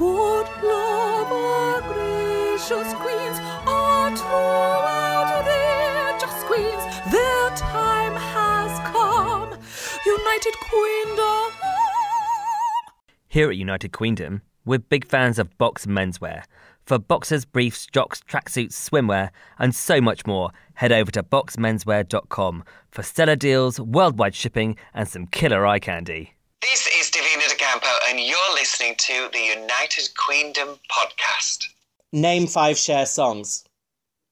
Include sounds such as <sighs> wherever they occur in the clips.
Good love, our gracious queens, are throughout their queens. Their time has come. United Queendom. Here at United Queendom, we're big fans of box menswear. For boxers, briefs, jocks, tracksuits, swimwear, and so much more, head over to boxmenswear.com for stellar deals, worldwide shipping, and some killer eye candy. This is Davina De Campo, and you're listening to the United Queendom podcast. Name five Cher songs.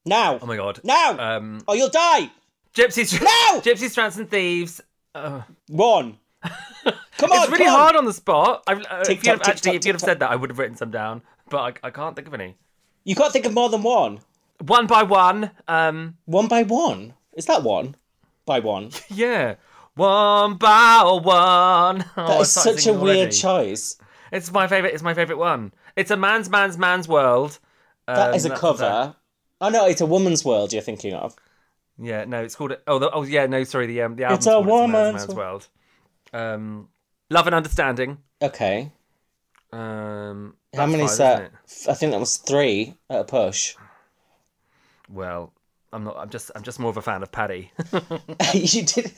Now. Oh my god. Now. Um, or you'll die. Gypsies, No! <laughs> Gypsies, Trance, and Thieves. Uh, One. <laughs> Come on. it's really come on. hard on the spot. I've, uh, if you'd have, tock, tick actually, tock, if you'd have said that, I would have written some down, but I, I can't think of any. You can't think of more than one. One by one. Um, One by one. Is that one? By one. <laughs> yeah. One by one. <laughs> Oh, That is such a singing weird choice. It's my favorite. It's my favorite one. It's a man's man's man's world. That Um, is a that's cover. Oh no, it's a woman's world you're thinking of. Yeah, no, it's called. Oh, the, oh yeah, no, sorry. The um, the album's it's a woman's Man's, man's world. Um, love and understanding. Okay. Um, How many five, is that? isn't it? F- I think that was three at a push. Well, I'm not. I'm just. I'm just more of a fan of Paddy. <laughs> <laughs> you did.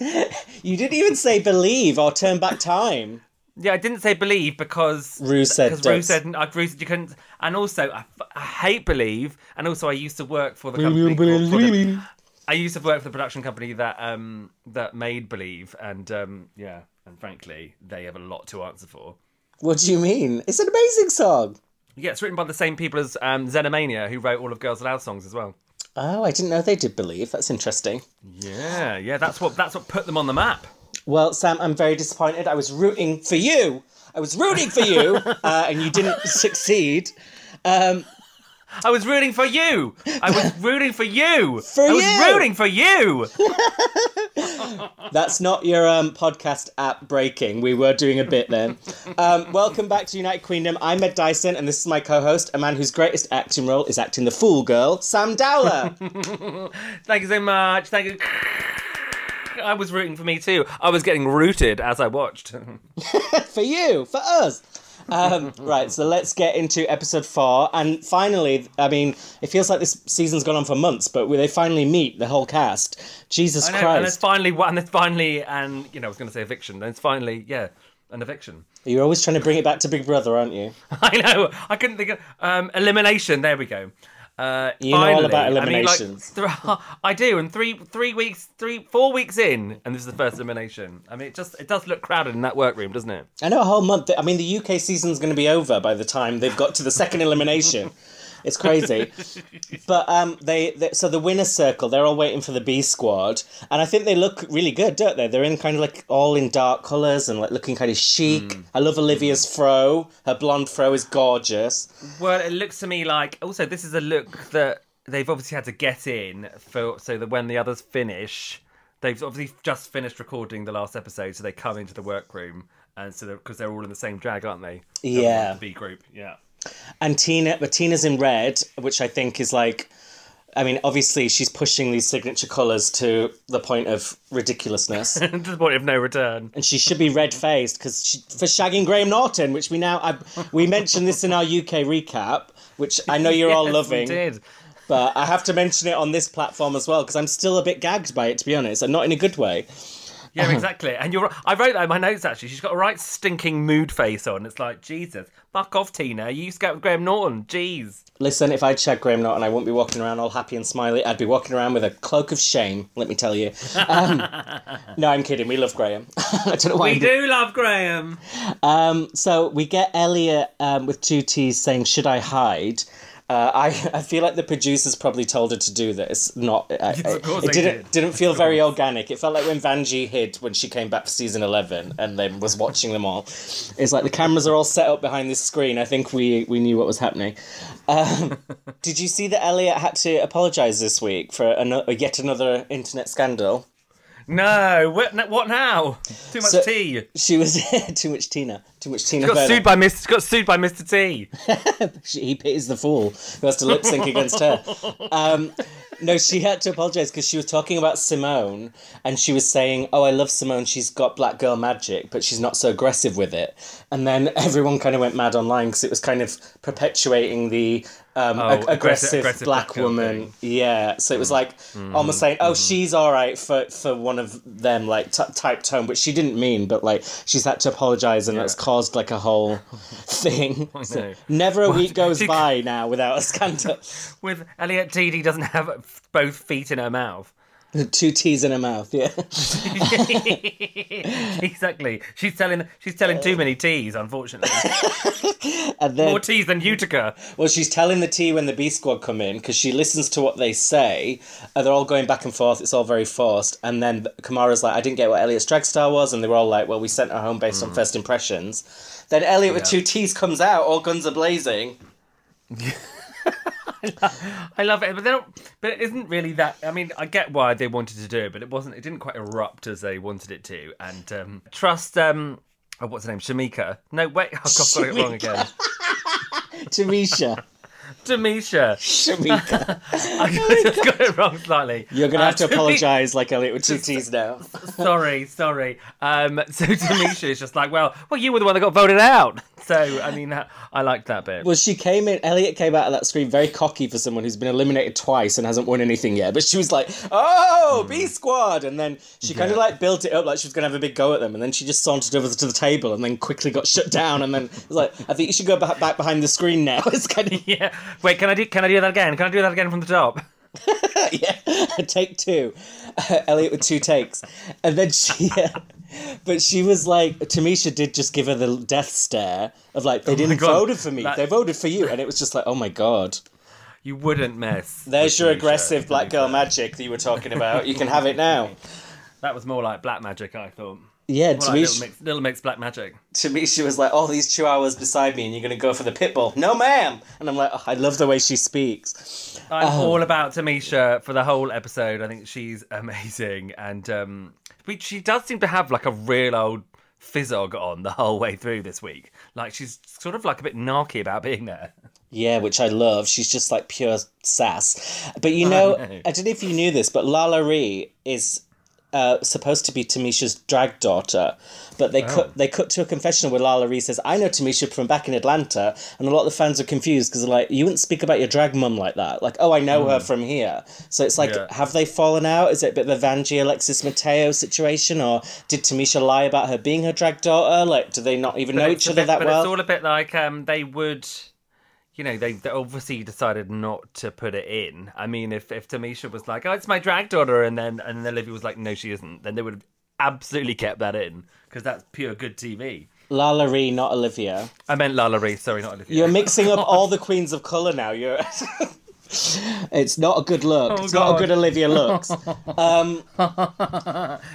You didn't even say believe or turn back time. yeah, I didn't say believe because Ru said because Ru said uh, Ru said you couldn't. And also, I hate believe. And also, I used to work for the company. for the- I used to work for the production company that um that made Believe, and um yeah, and frankly, they have a lot to answer for. What do you mean? It's an amazing song. Yeah, it's written by the same people as um, Xenomania, who wrote all of Girls Aloud songs as well. Oh, I didn't know they did believe. That's interesting. Yeah, yeah, that's what that's what put them on the map. Well, Sam, I'm very disappointed. I was rooting for you. I was rooting for you, <laughs> uh, and you didn't succeed. Um, I was rooting for you. I was <laughs> rooting for you. For I was you. rooting for you. <laughs> That's not your um, podcast app breaking. We were doing a bit then. Um, welcome back to United Queendom. I'm Ed Dyson, and this is my co host, a man whose greatest acting role is acting the fool girl, Sam Dowler. <laughs> Thank you so much. Thank you. I was rooting for me too. I was getting rooted as I watched. for you, for us. Um, right, so let's get into episode four. And finally, I mean, it feels like this season's gone on for months, but they finally meet the whole cast. Jesus know, and it's finally one. And it's finally, and you know, I was going to say eviction. Then it's finally, yeah, an eviction. You're always trying to bring it back to Big Brother, aren't you? <laughs> I know. I couldn't think of um, elimination. There we go. Uh, You know all finally. about I mean, like, eliminations. <laughs> <laughs> I do, and three three weeks, three four weeks in, and this is the first elimination. I mean, it just it does look crowded in that workroom, doesn't it? I know a whole month. I mean, the UK season's going to be over by the time they've got to the second <laughs> elimination. It's crazy, but um, they, they so the winner's circle. They're all waiting for the B squad, and I think they look really good, don't they? They're in kind of like all in dark colours and like looking kind of chic. I love Olivia's fro. Her blonde fro is gorgeous. Well, it looks to me like also this is a look that they've obviously had to get in for so that when the others finish, they've obviously just finished recording the last episode, so they come into the workroom and so because they're all in the same drag, aren't they? Yeah. The B group, yeah. And Tina, but Tina's in red, which I think is like, I mean, obviously she's pushing these signature colours to the point of ridiculousness. <laughs> to the point of no return. and she should be red faced because for shagging Graham Norton, which we now I, we mentioned this in our UK recap, which I know you're all <laughs> Yes, we loving, did. but I have to mention it on this platform as well because I'm still a bit gagged by it to be honest, and not in a good way. Yeah, exactly. And you're. I wrote that in my notes actually. She's got a right stinking mood face on. It's like Jesus, fuck off, Tina. You used to go out with Graham Norton. Jeez. Listen, if I'd shagged Graham Norton, I wouldn't be walking around all happy and smiley. I'd be walking around with a cloak of shame. Let me tell you. Um, <laughs> no, I'm kidding. We love Graham. <laughs> I don't know why. We I'm- do love Graham. Um, so we get Elliott um, with two T's saying, "Should I hide?" Uh, I <laughs> I feel like the producers probably told her to do this. Not, I, Yes, it didn't did. didn't feel very organic. It felt like when Vanjie hid when she came back for season eleven and then was watching them all. It's like the cameras are all set up behind this screen. I think we we knew what was happening. Um, <laughs> did you see that Elliott had to apologize this week for yet another internet scandal? No, what, what now? Too much So- tea. She was <laughs> too much Tina. Too much Tina Got Burner. sued by Mr. Got sued by Mr. T. <laughs> She- he pities the fool who has to lip sync against her. Um, no, she had to apologize because she was talking about Symone and she was saying, "Oh, I love Symone. She's got black girl magic, but she's not so aggressive with it." And then everyone kind of went mad online because it was kind of perpetuating the um, Oh, ag- aggressive- aggressive, aggressive black, black woman. Yeah, so it was like almost saying, "Oh, she's all right for for one of them," like t- type tone, which she didn't mean, but like she's had to apologize, and that's caused like a whole <laughs> thing. So never a week goes <laughs> by now without a scandal. With Elliott Tidy doesn't have both feet in her mouth. <laughs> Two T's in her mouth, yeah. <laughs> exactly. She's telling she's telling too many T's, unfortunately. <laughs> And then, More T's than Utica. well, she's telling the T when the B squad come in because she listens to what they say. And they're all going back and forth. It's all very forced. And then Kahmora's like, I didn't get what Elliott's drag star was. And they were all like, well, we sent her home based on first impressions. Then Elliott with Hmm. Two T's comes out, all guns are blazing. <laughs> I love it, but they don't. But it isn't really that. I mean, I get why they wanted to do it, but it wasn't. It didn't quite erupt as they wanted it to. And um, trust. Um, oh, what's her name? Shamika. No, wait. <laughs> I've got, got it wrong again. <laughs> Tamisha. <laughs> Demisha. Shamika. <laughs> I just got it wrong slightly. You're going to have to Uh, apologise like Elliott with two T's now. sorry, sorry. Um, <laughs> so Demisha is just like, well, well, you were the one that got voted out. So I mean, I liked that bit. Well, she came in. Elliott came out of that screen very cocky for someone who's been eliminated twice and hasn't won anything yet. But she was like, "Oh, B squad," and then she kind of Hmm. Yeah. like built it up like she was gonna have a big go at them, and then she just sauntered over to the table and then quickly got shut down. And then was like, "I think you should go back, back behind the screen now." It's kind of yeah. Wait, can I do? Can I do that again? Can I do that again from the top? <laughs> yeah. Take two. <laughs> Elliott with two takes, and then she. <laughs> But she was like, Tamisha did just give her the death stare of like, they oh didn't Oh God. vote for me, That- they voted for you, and it was just like, oh my god. You wouldn't miss. There's your aggressive black girl magic that you were talking about. You can have it now. That was more like black magic, I thought. Yeah, More like Tamisha, little, mix, little mixed black magic. Tamisha was like, "Oh, these two hours beside me, and you're gonna go for the pit bull." No, ma'am. And I'm like, oh, I love the way she speaks. I'm Oh. all about Tamisha for the whole episode. I think she's amazing, and um, but she does seem to have like a real old fizzog on the whole way through this week. Like she's sort of like a bit narky about being there. Yeah, which I love. She's just like pure sass. But you know, know. I don't know if you knew this, but LaLa Ri is uh, supposed to be Tamisha's drag daughter. But they cut they cut to a confessional where LaLa Ri says, "I know Tamisha from back in Atlanta," and a lot of the fans are confused because they're like, "You wouldn't speak about your drag mum like that." Like, "Oh, I know her from here." So it's like, Yeah. have they fallen out? Is it a bit of a Vanjie Alexis Mateo situation, or did Tamisha lie about her being her drag daughter? Like, do they not even know each other bit- that but well? it's all a bit like um, they would. You know, they, they obviously decided not to put it in. I mean, if, if Tamisha was like, "Oh, it's my drag daughter," and then and then Olivia was like, "No, she isn't," then they would have absolutely kept that in because that's pure good TV. LaLa Ri, not Olivia. I meant LaLa Ri, sorry, not Olivia. You're mixing up all the <laughs> queens of color now. You're. <laughs> it's not a good look. Oh, it's not a good Olivia looks. <laughs>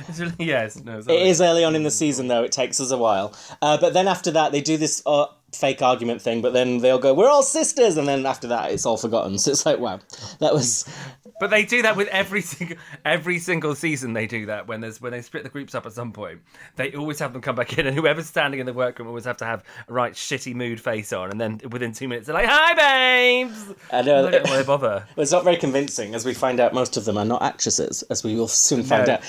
It's really- yes, no, it is early on in the season though. It takes us a while. Uh, but then after that, they do this uh, fake argument thing. But then they'll go, "We're all sisters," and then after that, it's all forgotten. <laughs> So it's like, wow, that was. But they do that with every single every single season. They do that when there's when they split the groups up at some point. They always have them come back in, and whoever's standing in the workroom always have to have a right shitty mood face on, and then within two minutes they're like, "Hi, babes." I know. Don't why bother. <laughs> Well, it's not very convincing, as we find out most of them are not actresses, as we will soon find No. out.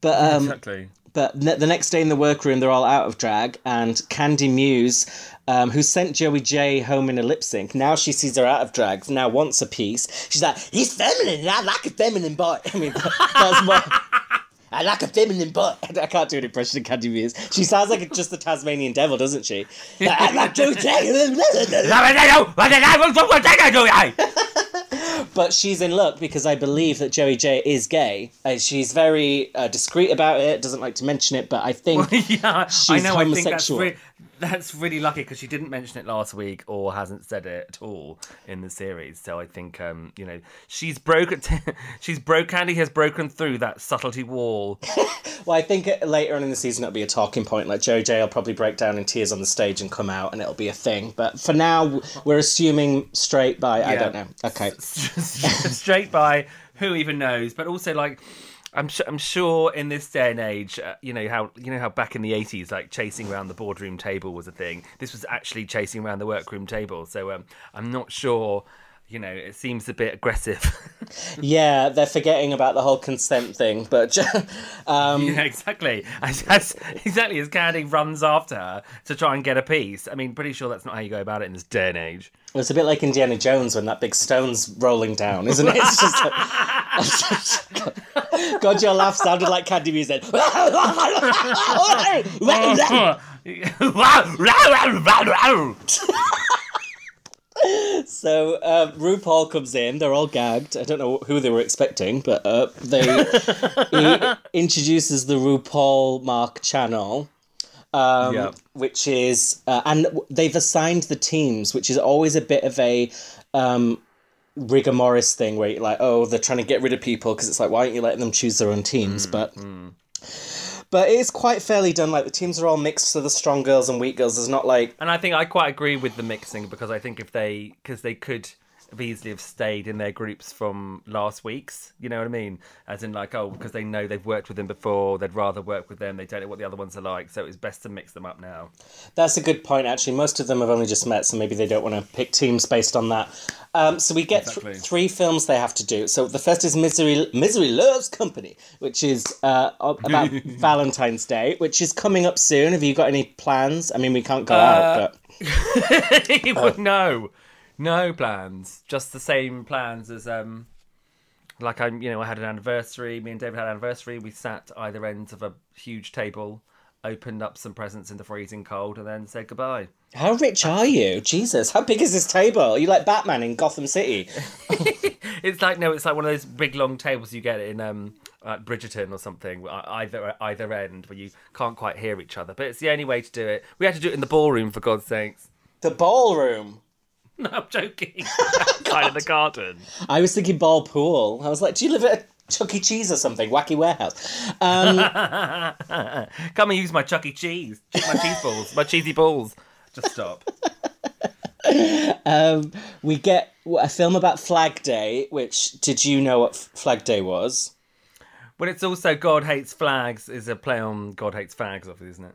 But um, Exactly. But the next day in the workroom, they're all out of drag, and Kandy Muse, um, who sent Joey Jay home in a lip sync, now she sees her out of drag, now wants a piece. She's like, he's feminine, and I like a feminine boy. <laughs> I mean, that's more. I like a feminine boy. <laughs> I can't do an impression of Kandy Muse. She sounds like just the Tasmanian devil, doesn't she? <laughs> Like, I like Joey But she's in luck because I believe that Joey Jay is gay. Uh, she's very uh, discreet about it, doesn't like to mention it, but I think yeah, I She's know. I think that's, homosexual. re- that's really lucky because she didn't mention it last week or hasn't said it at all in the series. So I think um, you know she's broken. <laughs> she's broke. Kandy has broken through that subtlety wall. <laughs> Well, I think later on in the season it'll be a talking point. Like Joey Jay will probably break down in tears on the stage and come out, and it'll be a thing. But for now, we're assuming straight by. I don't know. Okay. <laughs> straight by who even knows but also like I'm su- I'm sure in this day and age, uh, you know how you know how back in the '80s, like chasing around the boardroom table was a thing. This was actually chasing around the workroom table. So um, I'm not sure. You know, it seems a bit aggressive. <laughs> Yeah, they're forgetting about the whole consent thing, but um, yeah, exactly. Exactly as Kandy runs after her to try and get a piece. I mean, pretty sure that's not how you go about it in this day and age. it's a bit like Indiana Jones when that big stone's rolling down, isn't it? It's just like, <laughs> God, your laugh sounded like candy music. <laughs> So uh, RuPaul comes in. They're all gagged. I don't know who they were expecting, but uh, they <laughs> he introduces the RuPaulmark channel, um, which is uh, and they've assigned the teams, which is always a bit of a um, rigor mortis thing where you're like, oh, they're trying to get rid of people because it's like, why aren't you letting them choose their own teams? but but it is quite fairly done. Like the teams are all mixed, so the strong girls and weak girls. There's not like And I think I quite agree with the mixing because I think if they, because they could easily have stayed in their groups from last week's, you know what I mean? As in, like, oh, because they know they've worked with them before, they'd rather work with them, they don't know what the other ones are like, so it's best to mix them up now. That's a good point, actually. Most of them have only just met, so maybe they don't want to pick teams based on that. Um, so we get th- three films they have to do. So the first is Misery Misery Loves Company, which is uh, about <laughs> Valentine's Day, which is coming up soon. Have you got any plans? I mean, we can't go out, but <laughs> no, no plans. Just the same plans as um, like I'm. you know, I had an anniversary. Me and David had an anniversary. We sat either ends of a huge table, opened up some presents in the freezing cold, and then said goodbye. how rich are you? Jesus, how big is this table? Are you like Batman in Gotham City? <laughs> It's like no, it's like one of those big long tables you get in um like Bridgerton or something, either either end where you can't quite hear each other. But it's the only way to do it. We had to do it in the ballroom for God's sakes. The ballroom. <laughs> No, I'm joking. <laughs> kind of the garden. I was thinking ball pool. I was like, do you live at a Chuck E. Cheese or something? Wacky warehouse. Um, <laughs> Come and use my Chuck E. Cheese, my cheese balls, my cheesy balls. Just stop. Um, we get a film about Flag Day, which did you know what Flag Day was? Well, it's also God hates flags is a play on God hates fags, obviously, isn't it?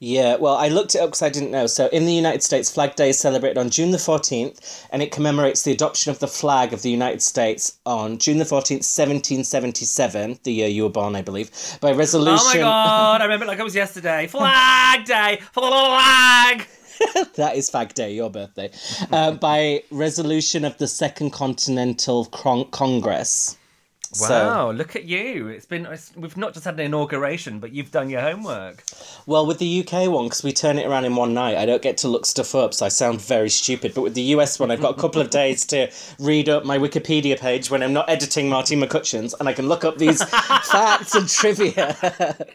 Yeah, well, I looked it up because I didn't know. So, in the United States, Flag Day is celebrated on June the 14th, and it commemorates the adoption of the flag of the United States on June the 14th, 1777, the year you were born, I believe, by resolution. Oh my God! I remember it like it was yesterday. Flag Day, flag. <laughs> that is Flag Day, your birthday. Uh, by resolution of the Second Continental Con- Congress. So- Wow! look at you. It's been it's, we've not just had an inauguration, but you've done your homework. Well, with the UK one, because we turn it around in one night, I don't get to look stuff up, so I sound very stupid. But with the US one, I've got a couple of days to read up my Wikipedia page when I'm not editing Martine McCutcheon's, and I can look up these <laughs> facts and trivia. <laughs>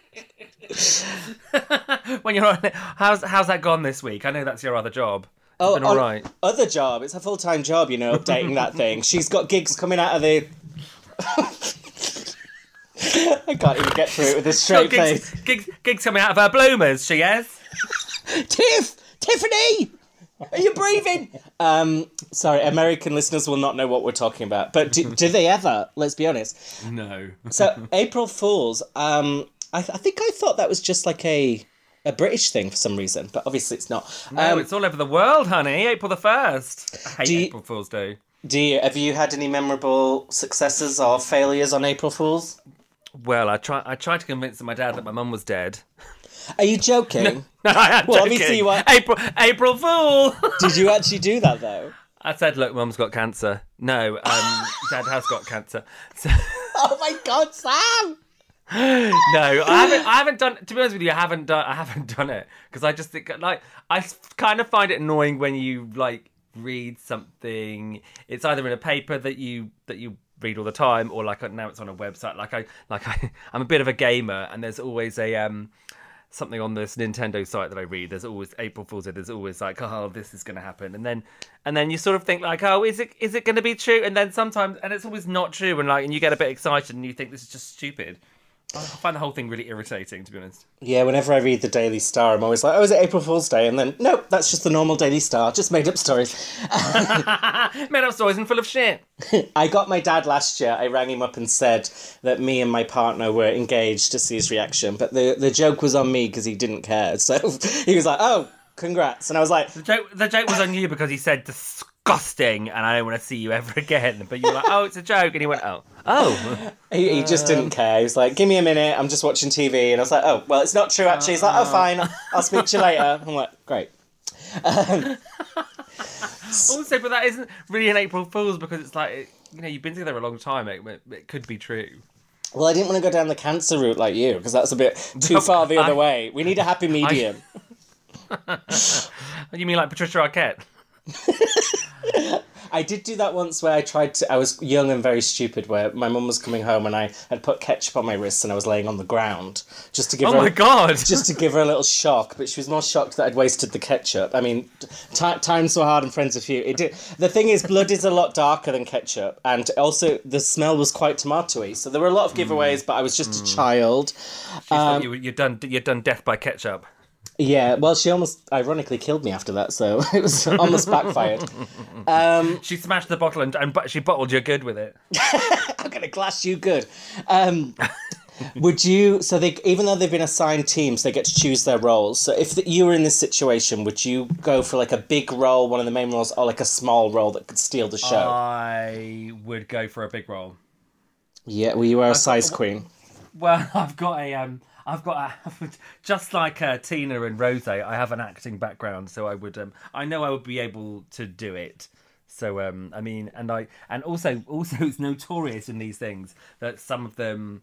When you're on it, how's how's that gone this week? I know that's your other job. It's Oh, all right. Other job. It's a full time job, you know, updating that thing. She's got gigs coming out of the. <laughs> I can't even get through it with a straight gigs, face. gigs, gigs coming out of her bloomers. She has. Tiff! Tiffany! Are you breathing? Um, sorry, American listeners will not know what we're talking about, but do, do they ever? Let's be honest. No. So, April Fools, um, I, I think I thought that was just like a a British thing for some reason, but obviously it's not. No, Um, it's all over the world, honey. April the first. I hate you- April Fool's Day. Do you, have you had any memorable successes or failures on April Fools? Well, I try. I tried to convince my dad that my mum was dead. Are you joking? <laughs> No, I am Well, joking. obviously you are- April April Fool. <laughs> Did you actually do that though? I said, look, mum's got cancer. No, um, <laughs> dad has got cancer. So, Oh my God, Sam! no, I haven't. I haven't done. To be honest with you, I haven't done. I haven't done it because I just think like I kind of find it annoying when you like read something. It's either in a paper that you that you read all the time, or like now it's on a website. Like I like <laughs> I, I'm a bit of a gamer, and there's always a um something on this Nintendo site that I read. There's always April Fool's Day. There's always like, oh, this is going to happen, and then and then you sort of think like, oh, is it is it going to be true? And then sometimes, and it's always not true, and like, and you get a bit excited, and you think this is just stupid. I find the whole thing really irritating, to be honest. Yeah, whenever I read the Daily Star, I'm always like, oh, is it April Fool's Day? And then, nope, that's just the normal Daily Star, just made up stories. <laughs> <laughs> Made up stories and full of shit. I got my dad last year. I rang him up and said that me and my partner were engaged to see his reaction, but the, the joke was on me because he didn't care. <laughs> So he was like, oh, congrats. And I was like, The joke, the joke was on you because he said disgusting, and I don't want to see you ever <laughs> again. But you were like, oh, it's a joke, and he went, oh, oh. he, he just didn't care. He was like, give me a minute, I'm just watching TV. And I was like, oh, well, it's not true actually. He's like, oh, fine, I'll speak to you later. I'm like, great. <laughs> Also, but that isn't really an April Fool's because it's like, you know, you've been together a long time. It, it, it could be true. Well, I didn't want to go down the cancer route like you because that's a bit too far the other I- way. We need a happy <laughs> medium. You mean like Patricia Arquette? <laughs> I did do that once where I tried to. I was young and very stupid. Where my mum was coming home and I had put ketchup on my wrists and I was laying on the ground just to give Oh her. my god! <laughs> Just to give her a little shock, but she was more shocked that I'd wasted the ketchup. I mean, t- times were hard and friends were few. It did. The thing is, blood is a lot darker than ketchup, and also the smell was quite tomatoey. So there were a lot of giveaways, hmm. but I was just a hmm. child. Um, you, you'd done you'd done death by ketchup. Yeah, well, she almost ironically killed me after that, so <laughs> it was almost backfired. Um, She smashed the bottle and, and but she bottled you good with it. <laughs> I'm gonna glass you good. Um, would you? So they, even though they've been assigned teams, they get to choose their roles. So if the, you were in this situation, would you go for like a big role, one of the main roles, or like a small role that could steal the show? I would go for a big role. yeah, well, you are a size queen. Well, <laughs> I've got a um, I've got a <laughs> just like uh, Tina and Rosé. I have an acting background, so I would um, I know I would be able to do it. So um, I mean, and I and also also it's notorious in these things that some of them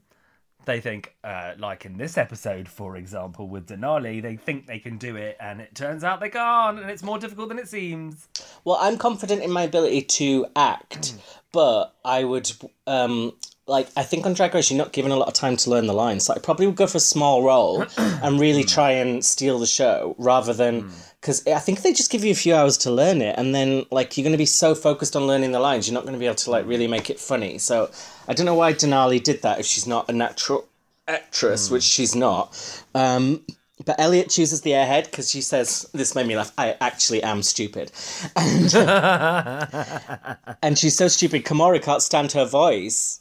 they think, uh, like in this episode, for example, with Denali, they think they can do it, and it turns out they can't, and it's more difficult than it seems. Well, I'm confident in my ability to act, but I would um like I think on Drag Race you're not given a lot of time to learn the lines. So I probably would go for a small role <clears throat> and really try and steal the show rather than because I think they just give you a few hours to learn it, and then like you're going to be so focused on learning the lines, you're not going to be able to like really make it funny. So I don't know why Denali did that if she's not a natural actress, which she's not. Um, but Elliott chooses the airhead because she says, This made me laugh. I actually am stupid. And, <laughs> and she's so stupid, Kahmora can't stand her voice.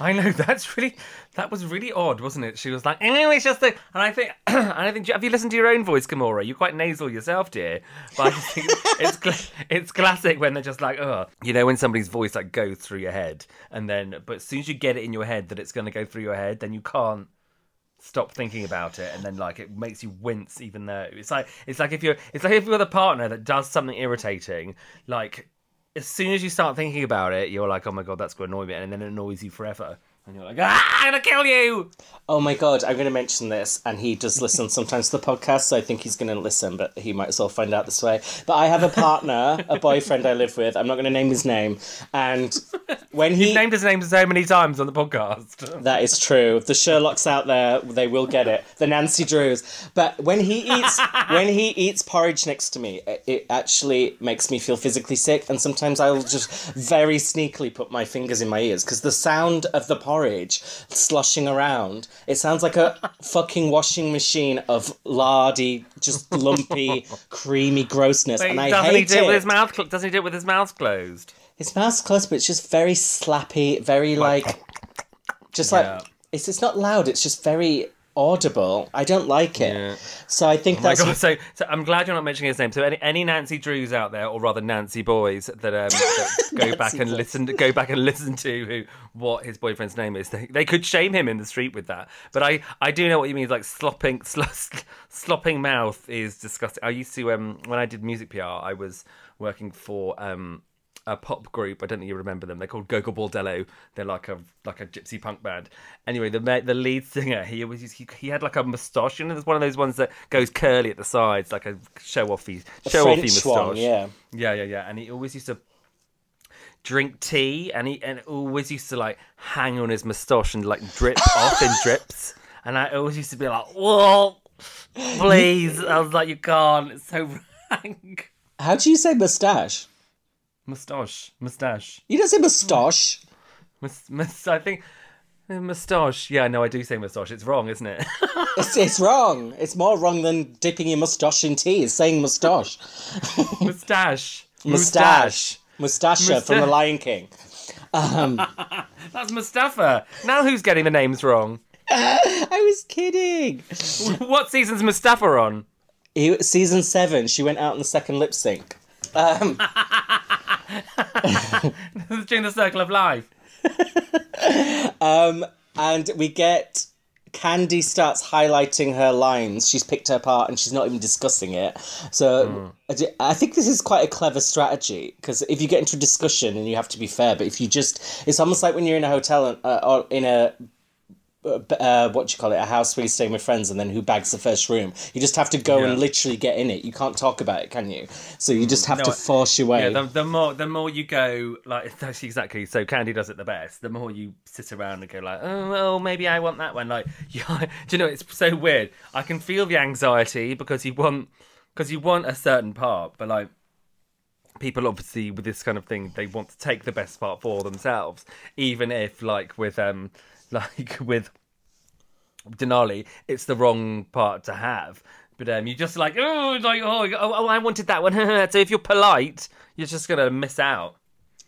I know that's really that was really odd, wasn't it? She was like, anyway, it's just a, and I think, <clears throat> and I think, have you listened to your own voice, Kahmora? You're quite nasal yourself, dear. But I just think it's <laughs> it's classic when they're just like, oh, you know, when somebody's voice like goes through your head, and then, but as soon as you get it in your head that it's going to go through your head, then you can't stop thinking about it and then like it makes you wince even though it's like it's like if you're it's like if you're the partner that does something irritating like as soon as you start thinking about it you're like oh my god that's going to annoy me and then it annoys you forever and you're like ah i'm gonna kill you Oh my god, I'm going to mention this, and he does listen sometimes to the podcast, so I think he's going to listen, but he might as well find out this way. But I have a partner, a boyfriend I live with. I'm not going to name his name, and when he You've named his name so many times on the podcast <laughs> That is true. The Sherlocks out there, they will get it. The Nancy Drews. But when he eats when he eats porridge next to me, it, it actually makes me feel physically sick. And sometimes I will just very sneakily put my fingers in my ears because the sound of the porridge sloshing around, it sounds like a <laughs> fucking washing machine of lardy, just lumpy, <laughs> creamy grossness. Wait, and I doesn't hate he do it with his mouth cl- doesn't he do it with his mouth closed His mouth's closed, but it's just very slappy, very like, just like Yeah. it's it's not loud. It's just very audible. I don't like it. Yeah. So I think Oh that's God, so, so I'm glad you're not mentioning his name. So any, any Nancy Drews out there, or rather Nancy boys, that, um, that <laughs> go back and boys. listen, go back and listen to who what his boyfriend's name is. They, they could shame him in the street with that. But I, I do know what you mean. Like slopping, <laughs> sl- slopping mouth is disgusting. I used to um when I did music PR, I was working for um a pop group. I don't think you remember them. They're called Gogol Bordello. They're like a like a gypsy punk band. Anyway, the the lead singer he always he, he had like a moustache. You know, there's one of those ones that goes curly at the sides, like a show offy show offy moustache. yeah. yeah, yeah, yeah. And he always used to drink tea, and he and always used to like hang on his moustache and like drip <laughs> off in drips. And I always used to be like, "Whoa, please!" I was like, "You can't. It's so <laughs> rank." How do you say moustache? Moustache, moustache. You don't say moustache. Mus- mus- I think uh, Moustache. Yeah, no, I do say moustache. It's wrong, isn't it? <laughs> It's, it's wrong. It's more wrong than dipping your moustache in tea. It's saying moustache. <laughs> Moustache. Moustache. Moustache from The Lion King. Um, <laughs> That's Mustafa. Now who's getting the names wrong? I was kidding. What season's Mustafa on? He, season seven, she went out in the second lip sync. Um, During the Circle of Life. And we get Kandy starts highlighting her lines. She's picked her part and she's not even discussing it. So I think this is quite a clever strategy because if you get into a discussion and you have to be fair, but if you just, it's almost like when you're in a hotel and, uh, or in a uh, uh, what do you call it? A house where you're staying with friends, and then who bags the first room? You just have to go Yeah. and literally get in it. You can't talk about it, can you? So you just have No, to force your way. Yeah, the, the more the more you go, like <laughs> that's exactly. So Kandy does it the best. The more you sit around and go like, oh well, maybe I want that one. Like, <laughs> yeah, do you know it's so weird? I can feel the anxiety because you want because you want a certain part, but like people obviously with this kind of thing they want to take the best part for themselves even if like with um <laughs> like with denali it's the wrong part to have but um you just like oh like oh, oh, i wanted that one <laughs> so if you're polite you're just gonna miss out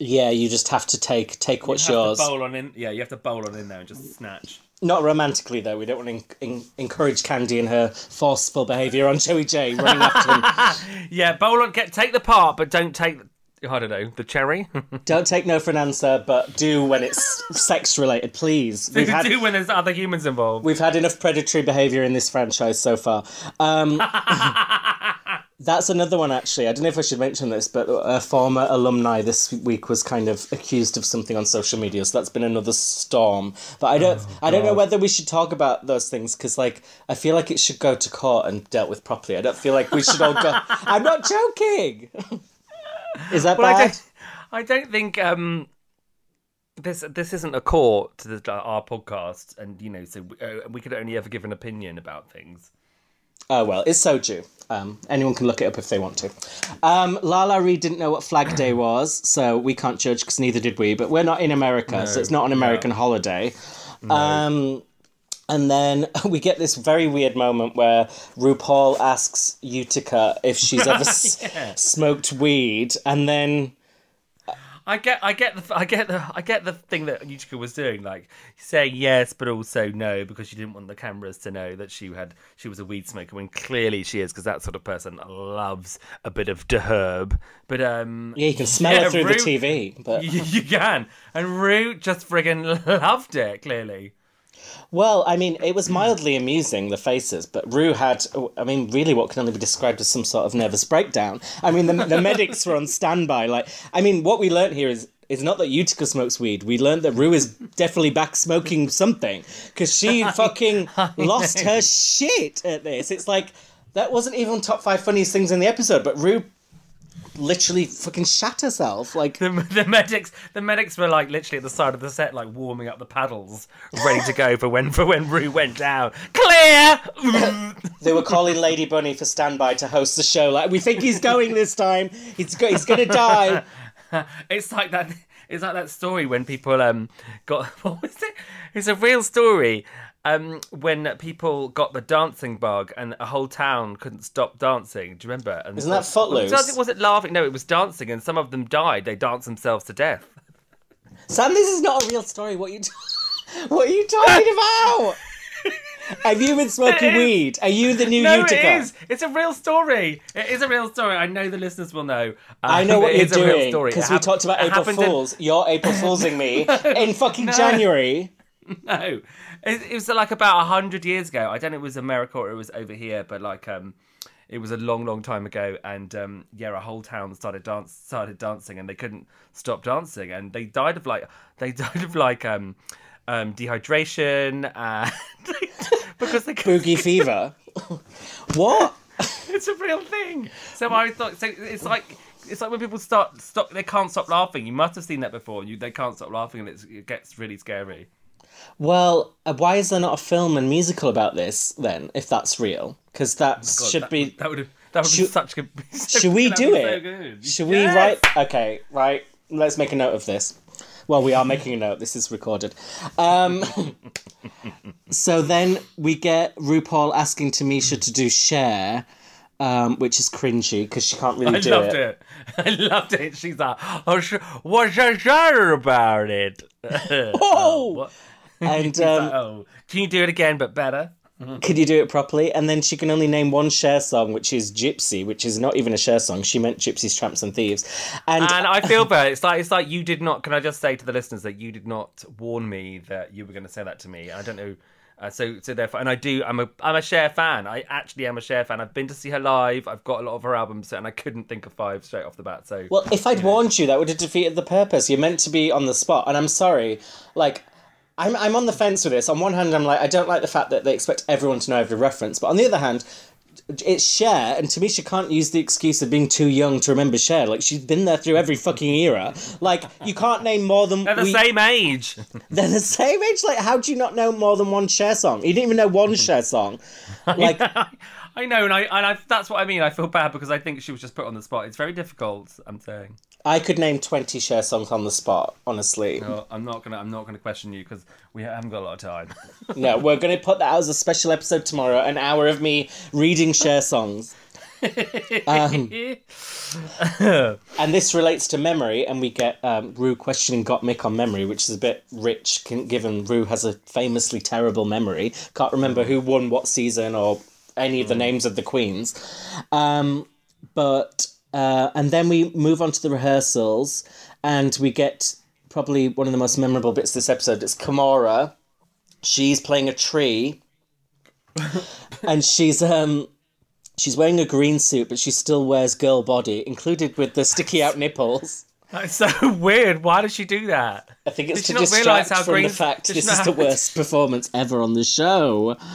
yeah, you just have to take take what's you yours. bowl on in yeah you have to bowl on in there and just snatch Not romantically though. We don't want to en- en- encourage Kandy and her forceful behaviour on Joey Jay running after him. <laughs> yeah bowl on get take the part but don't take i don't know the cherry <laughs> Don't take no for an answer, but do when it's sex related, please. <laughs> We've had do when there's other humans involved we've had enough predatory behaviour in this franchise so far. Um, <laughs> that's another one actually. I don't know if I should mention this, but a former alumni this week was kind of accused of something on social media. So that's been another storm. But I don't I don't know whether we should talk about those things because like I feel like it should go to court and dealt with properly. I don't feel like we should all go. I'm not joking. Is that Well, I bad? don't, I don't think um, this this isn't a core to the, our podcast, and you know, so uh, we could only ever give an opinion about things. Oh well, it's soju. Um, anyone can look it up if they want to. Um, Lala Reed didn't know what Flag Day was, so we can't judge because neither did we. But we're not in America, so it's not an American holiday. Um, and then <laughs> we get this very weird moment where RuPaul asks Utica if she's ever <laughs> s- smoked weed, and then I get, I get the, I get the, I get the thing that Utica was doing, like saying yes, but also no, because she didn't want the cameras to know that she had, she was a weed smoker, when clearly she is, because that sort of person loves a bit of de herb. But um, yeah, you can smell Yeah, it through Ru- the TV. But you, <laughs> you can, and Ru just friggin' loved it. Clearly, Well, I mean, it was mildly amusing, the faces, but Ru had, I mean, really what can only be described as some sort of nervous breakdown. I mean, the, the medics were on standby. Like, I mean, what we learnt here is is not that Utica smokes weed. We learned that Ru is definitely back smoking something because she <laughs> fucking lost her shit at this. It's like, that wasn't even top five funniest things in the episode, but Ru literally fucking shat herself. Like, the, the medics, the medics were like literally at the side of the set, like warming up the paddles, ready to go for when for when Ru went down. Clear. <laughs> They were calling Lady Bunny for standby to host the show. Like, we think he's going this time. He's go- he's gonna die. <laughs> It's like that. It's like that story when people um got <laughs> what was it? It's a real story. Um, when people got the dancing bug and a whole town couldn't stop dancing. Do you remember? And Isn't that Footloose? Was it, was it laughing? No, it was dancing, and some of them died. They danced themselves to death. Sam, this is not a real story. What are you? T- <laughs> what are you talking about? Have you been smoking weed? Are you the new No, Utica? it is. It's a real story. It is a real story. I know the listeners will know. I Um, know <laughs> what it you're is a real doing because we talked about April happened in- Fools. You're April Foolsing me <laughs> in fucking January. <laughs> No, it, it was like about a hundred years ago. I don't know if it was America or it was over here, but like um, it was a long, long time ago. And um, yeah, a whole town started dance started dancing, and they couldn't stop dancing, and they died of like they <laughs> died of like um, um dehydration <laughs> and because they Boogie fever. what? it's a real thing. So I thought so it's like. It's like when people start stop, they can't stop laughing. You must have seen that before. You they can't stop laughing, and it's, it gets really scary. Well, uh, why is there not a film and musical about this then? If that's real, because that God, should that, be. that would have that would be Should- such good. Should we do be so it? good. Should we write? Okay, right. Let's make a note of this. Well, we are making a note. This is recorded. Um, <laughs> so then we get RuPaul asking Tamisha to do Cher, um, which is cringy because she can't really I do it. I loved it. <laughs> I loved it. She's like, oh, sh- what's your shatter about it? <laughs> Oh! What? And um, like, oh, can you do it again but better? could you do it properly? And then she can only name one Cher song, which is Gypsy, which is not even a Cher song. She meant Gypsies, Tramps, and Thieves. And, And I feel bad. It's like it's like you did not. Can I just say to the listeners that you did not warn me that you were going to say that to me? I don't know. Uh, so so therefore, and I do. I'm a I'm a Cher fan. I actually am a Cher fan. I've been to see her live. I've got a lot of her albums, and I couldn't think of five straight off the bat. So Well, if I'd warned you, that would have defeated the purpose. You're meant to be on the spot, and I'm sorry. Like, I'm I'm on the fence with this. On one hand, I'm like, I don't like the fact that they expect everyone to know every reference, but on the other hand, it's Cher, and Tamisha can't use the excuse of being too young to remember Cher. Like, she's been there through every fucking era. Like, you can't name more than they're the we- same age. <laughs> They're the same age. Like, how do you not know more than one Cher song? You didn't even know one Cher song. <laughs> Like, I know, and I and I that's what I mean. I feel bad because I think she was just put on the spot. It's very difficult. I'm saying. I could name twenty Cher songs on the spot. Honestly, No, I'm not gonna. I'm not gonna question you because we haven't got a lot of time. <laughs> no. We're gonna put that out as a special episode tomorrow. An hour of me reading Cher songs. Um, <laughs> and this relates to memory, and we get um, Ru questioning Gottmik on memory, which is a bit rich, given Ru has a famously terrible memory. Can't remember who won what season or any of the names of the queens. Um, but uh, and then we move on to the rehearsals, and we get probably one of the most memorable bits of this episode. It's Kahmora. She's playing a tree, <laughs> and she's um she's wearing a green suit, but she still wears girl body, included with the sticky out nipples. That's so weird. Why did she do that? I think it's Did to distract how from green- the fact did this is the worst performance ever on the show. <laughs>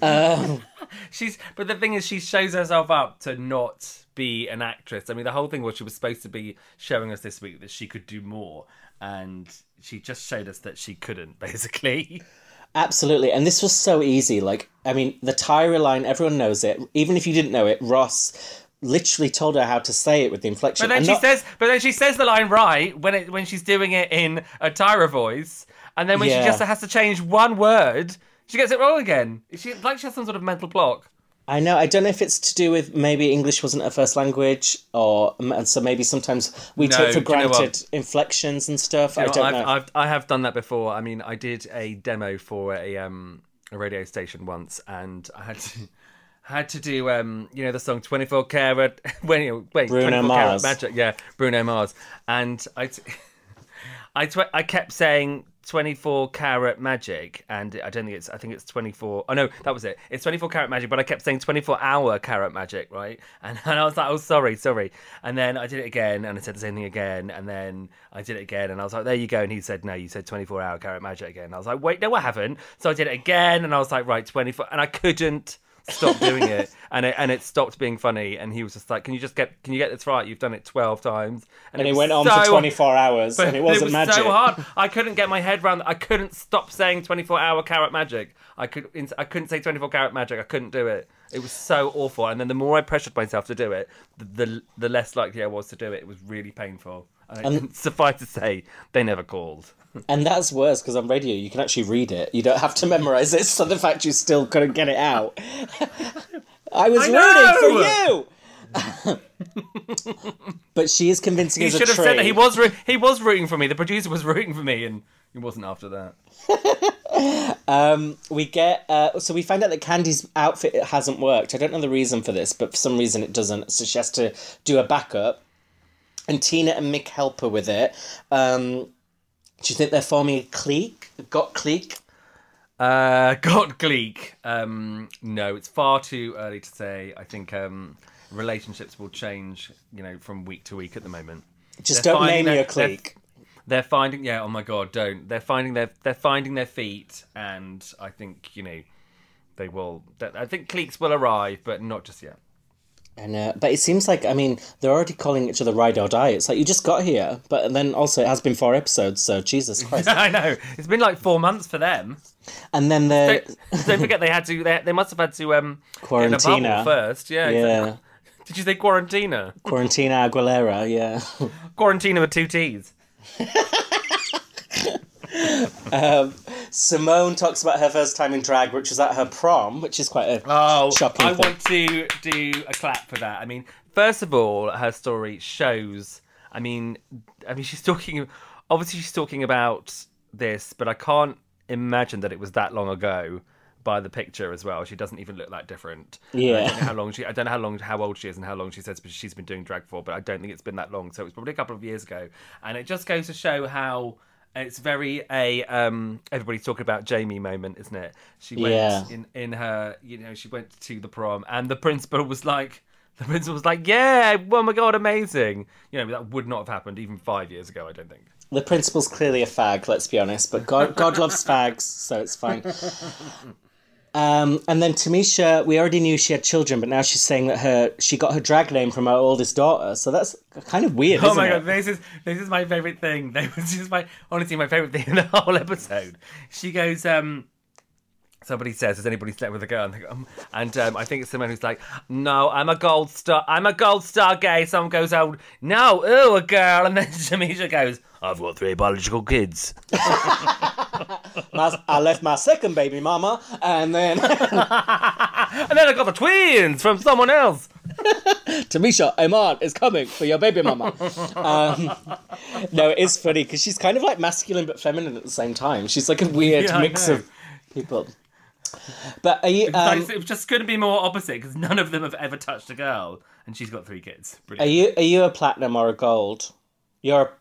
Um, She's, but the thing is, she shows herself up to not be an actress. I mean, the whole thing was she was supposed to be showing us this week that she could do more, and she just showed us that she couldn't, <laughs> basically. Absolutely, and this was so easy. Like, I mean, the Tyra line, everyone knows it. Even if you didn't know it, Ross literally told her how to say it with the inflection. But then And she not- says, but then she says the line right when it when she's doing it in a Tyra voice, and then when Yeah. she just has to change one word, she gets it wrong again. She like she has some sort of mental block. I know. I don't know if it's to do with maybe English wasn't her first language, or and so maybe sometimes we No, take for do you know granted inflections and stuff. I don't I've, know. I've I have done that before. I mean, I did a demo for a um a radio station once, and I had to <laughs> had to do um you know the song Twenty Four Carat <laughs> when you wait Bruno Mars. Magic yeah Bruno Mars and I t- <laughs> I tw- I kept saying. 24 carat magic and i don't think it's i think it's 24 oh no that was it. It's 24 carat magic but i kept saying 24 hour carat magic right? And, <laughs> and i was like oh sorry sorry. And then i did it again and i said the same thing again and then i did it again and i was like there you go. And he said no you said 24 hour carat magic again. I was like wait no i haven't. So i did it again and i was like right 24 and i couldn't stop doing it and it and it stopped being funny and he was just like can you just get can you get this right you've done it 12 times and it it went on so- for 24 hours, but <laughs> and it wasn't was magic. so hard. I couldn't get my head around. I couldn't stop saying 24 hour carrot magic. I could. I couldn't say 24 carat magic. I couldn't do it. It was so awful. And then the more I pressured myself to do it, the the, the less likely I was to do it. It was really painful. And, <laughs> suffice to say, they never called. And that's worse because on radio you can actually read it. You don't have to memorize it. <laughs> So the fact you still couldn't get it out. <laughs> I was I rooting for you. but she is convincing a should have tree. said that he was roo- he was rooting for me. The producer was rooting for me, and he wasn't after that. We get uh, so we find out that Kandy's outfit hasn't worked. I don't know the reason for this, but for some reason it doesn't. So she has to do a backup, and Tina and Mick help her with it. Um, do you think they're forming a clique? Got clique? Uh, <laughs> got Gleek. Um, no, it's far too early to say. I think um, relationships will change, you know, from week to week at the moment. Just They're don't name their- your clique. They're finding, yeah. Oh my god, don't. They're finding their they're finding their feet, and I think you know they will. I think cliques will arrive, but not just yet. And uh, but it seems like I mean they're already calling each other ride or die. It's like you just got here, but then also it has been four episodes, so Jesus <laughs> Christ. I know it's been like four months for them. and then the Don't, don't forget they had to. They, they must have had to um get in a bubble Quarantina. first. Yeah. yeah exactly. <laughs> Did you say quarantina? Quarantina Aguilera, yeah. <laughs> Quarantina with two T's. Um, Symone talks about her first time in drag, which was at her prom, which is quite a Oh, shocking I thing. want to do a clap for that. I mean, first of all, her story shows. I mean, I mean, <laughs> she's talking. Obviously, she's talking about this, but I can't imagine that it was that long ago. By the picture as well, she doesn't even look that different. Yeah. I don't know how long she. I don't know how long, how old she is, and how long she says she's been doing drag for. But I don't think it's been that long. So it was probably a couple of years ago, and it just goes to show how it's very a um everybody's talking about Jamie moment, isn't it? She went Yeah. in in her you know she went to the prom and the principal was like the principal was like yeah oh my god amazing you know that would not have happened even five years ago I don't think The principal's clearly a fag, let's be honest, but God, God loves fags, so it's fine. <laughs> Um, and then Tamisha, we already knew she had children, but now she's saying that her she got her drag name from her oldest daughter. So that's kind of weird, <laughs> oh my it? god this is this is my favorite thing <laughs> this is my honestly my favorite thing in the whole episode she goes um Somebody says, "Has anybody slept with a girl?" And, they go, um, and um, I think it's someone who's like, "No, I'm a gold star. I'm a gold star gay." Someone goes, "Oh, no, ooh, a girl," and then <laughs> Tamisha goes, "I've got three biological kids." <laughs> My- I left my second baby mama, and then <laughs> And then I got the twins from someone else. Tamisha, Iman is coming for your baby mama. um, no, it is funny because she's kind of like masculine but feminine at the same time. She's like a weird Yeah, mix of people. But are you? Like, Um, it just couldn't be more opposite because none of them have ever touched a girl, and she's got three kids. are you? Are you a platinum or a gold? You're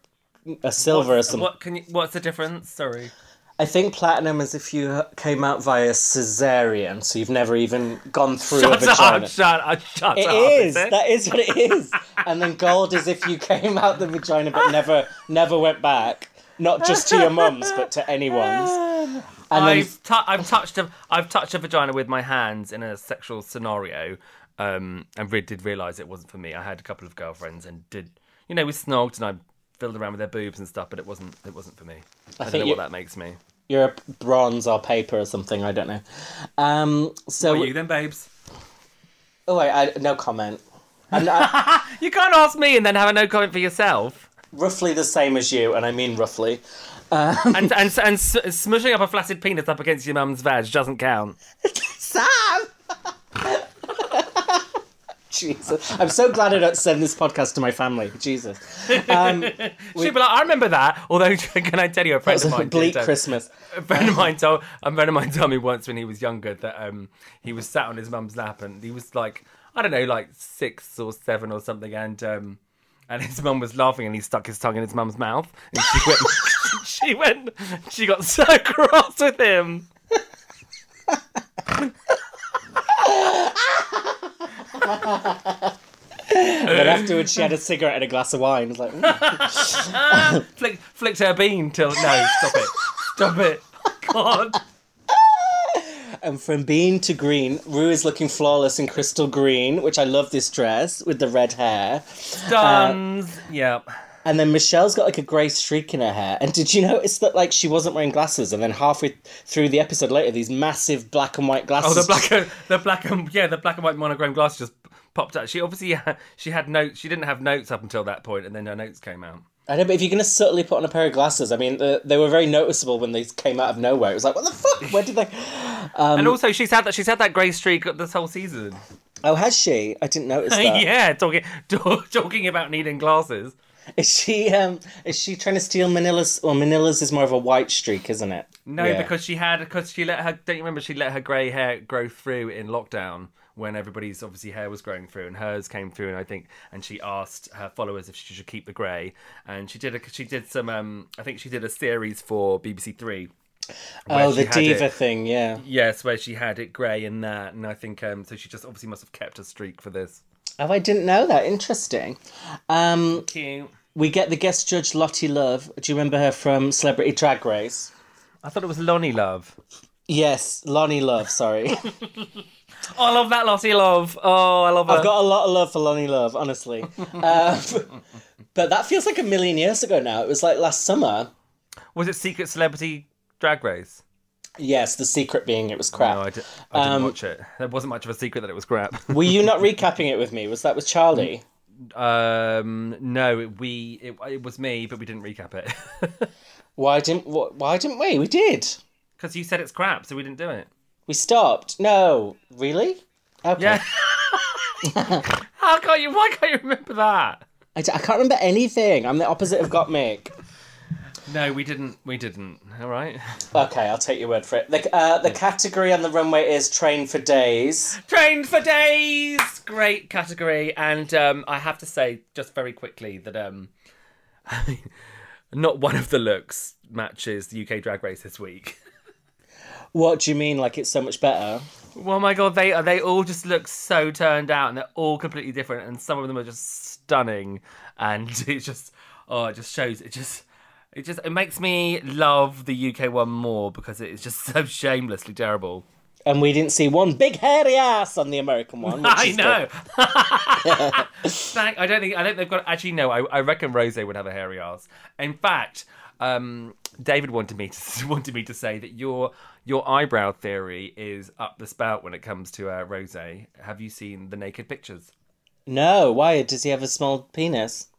a, a silver or something. What can you? What's the difference? Sorry. I think platinum is if you came out via cesarean, so you've never even gone through a Shut vagina. up! Shut up! Shut It up! is. it? That is what it is. and then gold is if you came out the vagina but never never went back. Not just to your mum's, but to anyone's. And then I've tou- I've touched a I've touched a vagina with my hands in a sexual scenario, um, and re- did realise it wasn't for me. I had a couple of girlfriends and did you know we snogged and I filled around with their boobs and stuff, but it wasn't it wasn't for me. I, don't know you- what that makes me. you're a bronze or paper or something. I don't know. Um. So. What are you then, babes? Oh wait. I, no comment. <laughs> I You can't ask me and then have a no comment for yourself. Roughly the same as you, and I mean roughly. and and and s- smushing up a flaccid penis up against your mum's vag doesn't count. <laughs> Sam. <laughs> Jesus, I'm so glad I don't send this podcast to my family. Jesus, um, <laughs> She'd be like, I remember that. Although, can I tell you, a friend of mine bleak did, um, Christmas. A friend of mine told a friend of mine told me once when he was younger that um he was sat on his mum's lap and he was like I don't know like six or seven or something and um and his mum was laughing and he stuck his tongue in his mum's mouth and she went <laughs> she went she got so <laughs> cross with him. But afterwards, she had a cigarette and a glass of wine. It was like, "Mm." <laughs> Flick, flicked her bean till no stop it stop it God and from bean to green, Ru is looking flawless in crystal green, which I love this dress with the red hair. stuns yeah. And then Michelle's got like a grey streak in her hair. And did you notice that like she wasn't wearing glasses? And then halfway through the episode later, these massive black and white glasses. Oh, the black, and, the black and yeah, the black and white monogram glasses just popped out. She obviously she had notes. She didn't have notes up until that point, and then her notes came out. I know, but if you're gonna subtly put on a pair of glasses, I mean, the, they were very noticeable when they came out of nowhere. It was like, what the fuck? Where did they? <laughs> Um, and also, she's had that. She's had that grey streak this whole season. Oh, has she? I didn't notice <laughs> that. yeah, talking <laughs> talking about needing glasses. Is she um is she trying to steal Manila's? Well, Manila's is more of a white streak, isn't it? No, Yeah. because she had because she let her. Don't you remember? She let her grey hair grow through in lockdown when everybody's obviously hair was growing through, and hers came through, and I think, and she asked her followers if she should keep the grey, and she did. A, she did some. Um, I think she did a series for BBC Three. Oh, the diva it- thing, yeah. Yes, where she had it grey in that, and I think um, so. She just obviously must have kept a streak for this. Oh, I didn't know that. Interesting. Um, Cute. we get the guest judge Lottie Love. Do you remember her from Celebrity Drag Race? I thought it was Loni Love. Yes, Loni Love. Sorry, <laughs> Oh, I love that Lottie Love. Oh, I love her. I've got a lot of love for Loni Love, honestly. <laughs> um, but that feels like a million years ago now. It was like last summer. Was it Secret Celebrity Drag Race? Yes, the secret being it was crap. No, I, di- I didn't Um, watch it. There wasn't much of a secret that it was crap. <laughs> Were you not recapping it with me? Was that with Charlie? <laughs> Um, no, we it, it was me, but we didn't recap it <laughs> Why didn't wh- Why didn't we? We did. because you said it's crap, so we didn't do it. We stopped. No, really? Okay. Yeah. How can't you? Why can't you remember that? I, d- I can't remember anything. I'm the opposite of Gottmik. No, we didn't. We didn't. All right. <laughs> Okay, I'll take your word for it. The, uh, the category on the runway is train for days. Trained for days. Great category, and um, I have to say, just very quickly, that um, <laughs> not one of the looks matches the UK Drag Race this week. <laughs> What do you mean? Like it's so much better? Well, my god, they they all just look so turned out, and they're all completely different, and some of them are just stunning, and it just oh, it just shows it just. It just it makes me love the UK one more because it is just <laughs> so shamelessly terrible. And we didn't see one big hairy ass on the American one. <laughs> I know. <laughs> Thank, I don't think I don't. They've got actually no. I, I reckon Rosé would have a hairy ass. In fact, um, David wanted me to wanted me to say that your your eyebrow theory is up the spout when it comes to uh, Rosé. Have you seen the naked pictures? No, why does he have a small penis?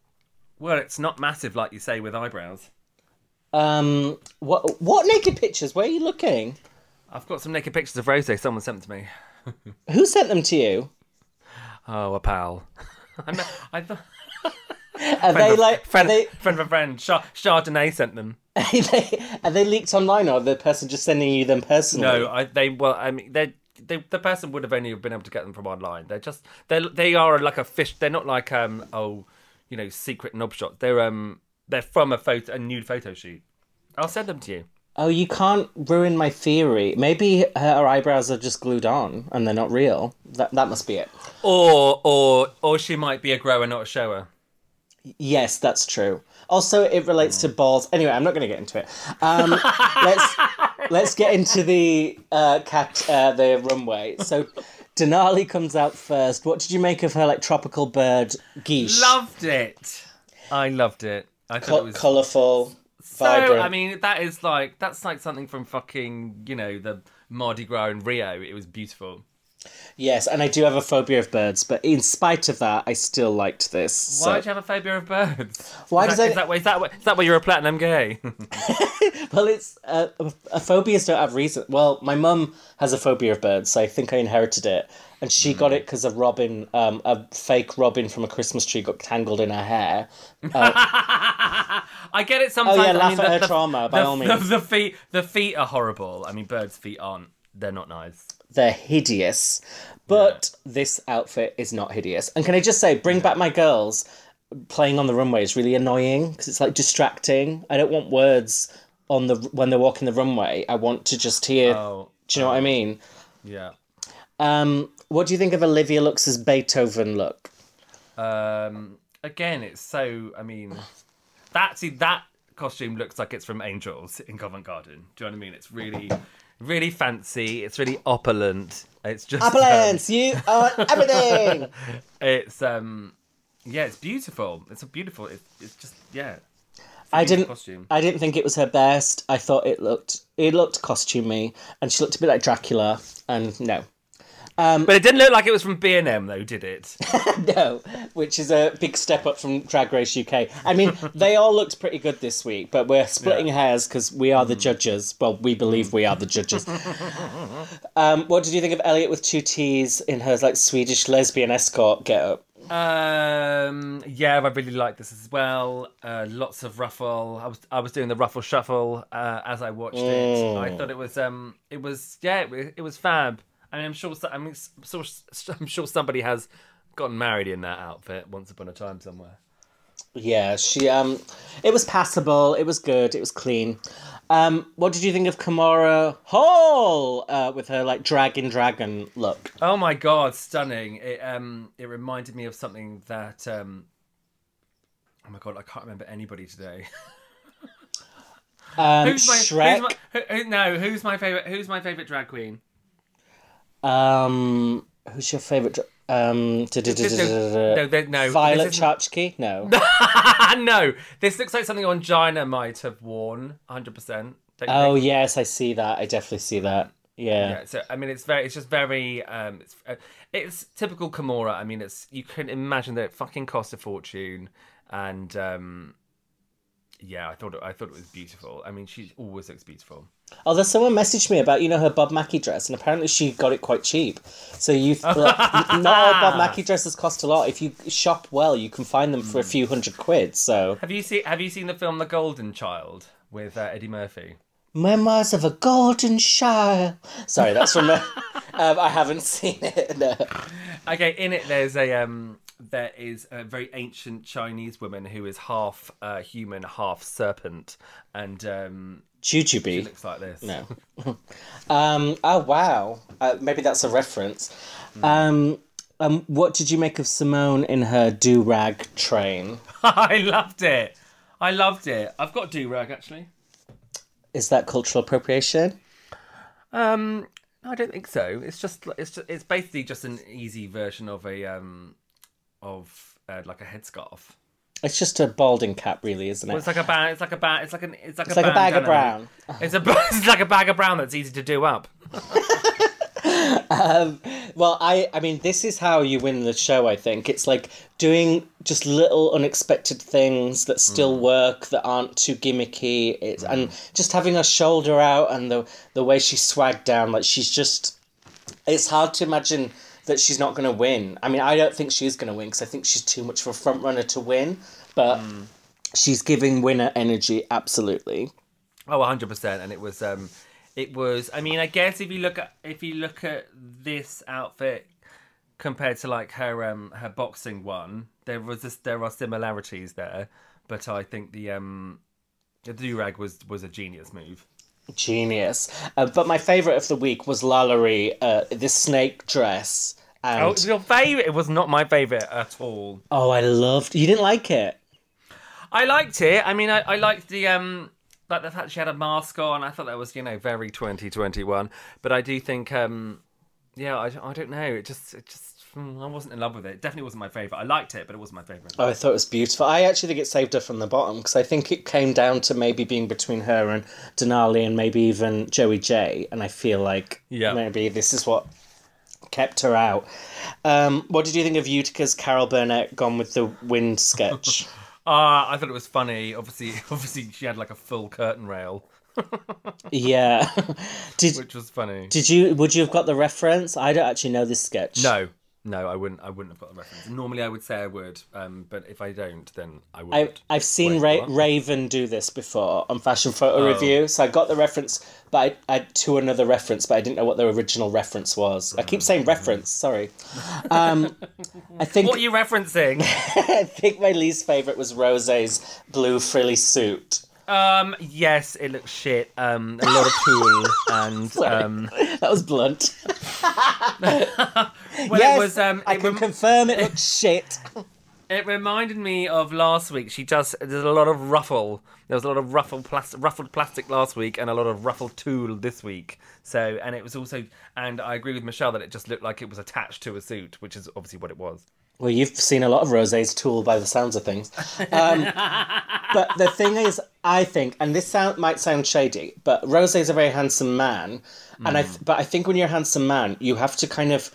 Well, it's not massive like you say with eyebrows. Um, what what naked pictures? Where are you looking? I've got some naked pictures of Rosé. Someone sent them to me. <laughs> Who sent them to you? Oh, a pal. <laughs> I, thought <laughs> Are they of- like friend, they, friend of a friend. Char- Chardonnay sent them. are they are they leaked online or the person just sending you them personally? No, I, they well, I mean, they, they, the person would have only been able to get them from online. They're just they they are like a fish. They're not like um oh, you know, secret knob shots. They're um they're from a photo a nude photo shoot. I'll send them to you. Oh, you can't ruin my theory. Maybe her eyebrows are just glued on and they're not real. That that must be it. Or or or she might be a grower, not a shower. Yes, that's true. Also, it relates to balls. Anyway, I'm not going to get into it. Um, <laughs> let's let's get into the uh, cat uh, the runway. So, Denali comes out first. What did you make of her like tropical bird geesh? Loved it. I loved it. I Co- was colorful, so. vibrant. I mean, that is like that's like something from fucking you know the Mardi Gras in Rio. It was beautiful. yes, and I do have a phobia of birds, but in spite of that, I still liked this. Why so- do you have a phobia of birds? <laughs> Why is does that, it- is that, why- is that, why- is that why you're a platinum gay? <laughs> <laughs> Well, it's uh, uh, phobias don't have reason. Well, my mum has a phobia of birds, so I think I inherited it, and she got it because a robin, um, a fake robin from a Christmas tree, got tangled in her hair. <laughs> I get it sometimes. Oh, yeah, I laugh mean, at the, her the- trauma, by the, all means. <laughs> The, feet, the feet are horrible. I mean, birds' feet aren't. They're not nice. They're hideous, but this outfit is not hideous. And can I just say, bring back my girls. Playing on the runway is really annoying because it's like distracting. I don't want words on the when they're walking the runway. I want to just hear. Oh, do you know what I mean? yeah. Um, what do you think of Olivia Lux's Beethoven look? Um, again, it's so. I mean, that see that costume looks like it's from Angels in Covent Garden. Do you know what I mean? It's really, really fancy. It's really opulent. It's just um, you are everything. <laughs> it's um, yeah, it's beautiful. It's a beautiful. It's, it's just yeah. It's I didn't. Costume. I didn't think it was her best. I thought it looked. It looked costumey, and she looked a bit like Dracula. And no, But it didn't look like it was from B and M, though, did it? <laughs> no, which is a big step up from Drag Race UK. I mean, they all looked pretty good this week, but we're splitting hairs because we are the judges. Well, we believe we are the judges. <laughs> um, what did you think of Elliott with two T's in her like Swedish lesbian escort get up? Um, yeah, I really like this as well. Uh, lots of ruffle. I was I was doing the ruffle shuffle uh, as I watched it. I thought it was um it was yeah it, it was fab. I mean I'm sure I mean s- so, I'm sure somebody has gotten married in that outfit once upon a time somewhere. Yeah, she um it was passable, it was good, it was clean. Um what did you think of Kahmora Hall uh, with her like dragon dragon look? Oh my god, stunning! It um it reminded me of something that um. Oh my god, I can't remember anybody today. <laughs> Um Who's my, Shrek Who's my, who, who- no, who's my favorite? Who's my favorite drag queen? Um who's your favorite dra- um no, there- no, Violet Chachki? No. <laughs> no, this looks like something on Angina might have worn. Hundred percent. oh yes, I see that. I definitely see that. Yeah. Yeah, so I mean, it's very, it's just very, um, it's, uh, it's typical Kahmora. I mean, it's you can imagine that it fucking cost a fortune, and um, yeah, I thought it, I thought it was beautiful. I mean, she always looks beautiful. Although someone messaged me about you know her Bob Mackie dress, and apparently she got it quite cheap. So you, <laughs> like, not all Bob Mackie dresses cost a lot. If you shop well, you can find them for a few hundred quid. So Have you seen Have you seen the film The Golden Child with uh, Eddie Murphy? Memoirs of a Golden Child. Sorry, that's from. <laughs> um, I haven't seen it. No. Okay, in it there's a um there is a very ancient Chinese woman who is half uh, human, half serpent, and um she Jujubee. looks like this. No. <laughs> um. Oh wow. Uh, maybe that's a reference. Um. Um. What did you make of Symone in her do rag train? <laughs> I loved it. I loved it. I've got do rag actually. Is that cultural appropriation? Um, I don't think so. It's just it's just, it's basically just an easy version of a um of uh, like a headscarf. It's just a balding cap, really, isn't it? Well, it's like a bag. It's like a bag. It's like an. It's like It's a, like a bag of brown. <laughs> It's a. It's like a bag of brown that's easy to do up. <laughs> Well, I I mean, this is how you win the show. I think it's like doing just little unexpected things that still Mm. work that aren't too gimmicky. It's, and just having her shoulder out and the the way she swagged down, like she's just. It's hard to imagine that she's not going to win. I mean, I don't think she's going to win because I think she's too much of a front runner to win. But Mm. she's giving winner energy absolutely. Oh, 100 percent. And it was. um It was. I mean, I guess if you look at if you look at this outfit compared to like her um her boxing one, there was this, there are similarities there, but I think the um the do rag was was a genius move. Genius. Uh, but my favourite of the week was LaLa Ri, uh, this snake dress. And Oh, it was your favorite? It was not my favorite at all. Oh, I loved. You didn't like it. I liked it. I mean, I, I liked the um, like the fact she had a mask on. I thought that was you know very twenty twenty one. But I do think um, yeah, I, I don't know. It just it just mm, I wasn't in love with it. it. Definitely wasn't my favorite. I liked it, but it wasn't my favorite. Oh, I thought it was beautiful. I actually think it saved her from the bottom because I think it came down to maybe being between her and Denali and maybe even Joey Jay. And I feel like Yeah. maybe this is what kept her out. Um, what did you think of Utica's Carol Burnett gone with the wind sketch? <laughs> Ah, I thought it was funny. Obviously, <laughs> obviously she had like a full curtain rail, <laughs> yeah. did which was funny. did you would you have got the reference? I don't actually know this sketch. No, no, I wouldn't. I wouldn't have got the reference. Normally, I would say I would, um, but if I don't, then I I, wouldn't. I've seen Ra- Raven do this before on Fashion Photo Oh. Review, so I got the reference, but I, I to another reference, but I didn't know what the original reference was. I keep saying reference. Sorry. Um, I think What are you referencing? <laughs> I think my least favorite was Rosé's blue frilly suit. Um, yes, it looks shit. Um, a lot of tulle and <laughs> um. <laughs> That was blunt. <laughs> Well, yes, it was. Um, I it, can rem- confirm it looks shit. it reminded me of last week. She does. There's a lot of ruffle. There was a lot of ruffled plastic, ruffled plastic last week, and a lot of ruffled tulle this week. So, and it was also. And I agree with Michelle that it just looked like it was attached to a suit, which is obviously what it was. Well, you've seen a lot of Rosé's tool by the sounds of things. Um, <laughs> but the thing is, I think, and this sound might sound shady, but Rosé's a very handsome man, and I. Th- but I think when you're a handsome man, you have to kind of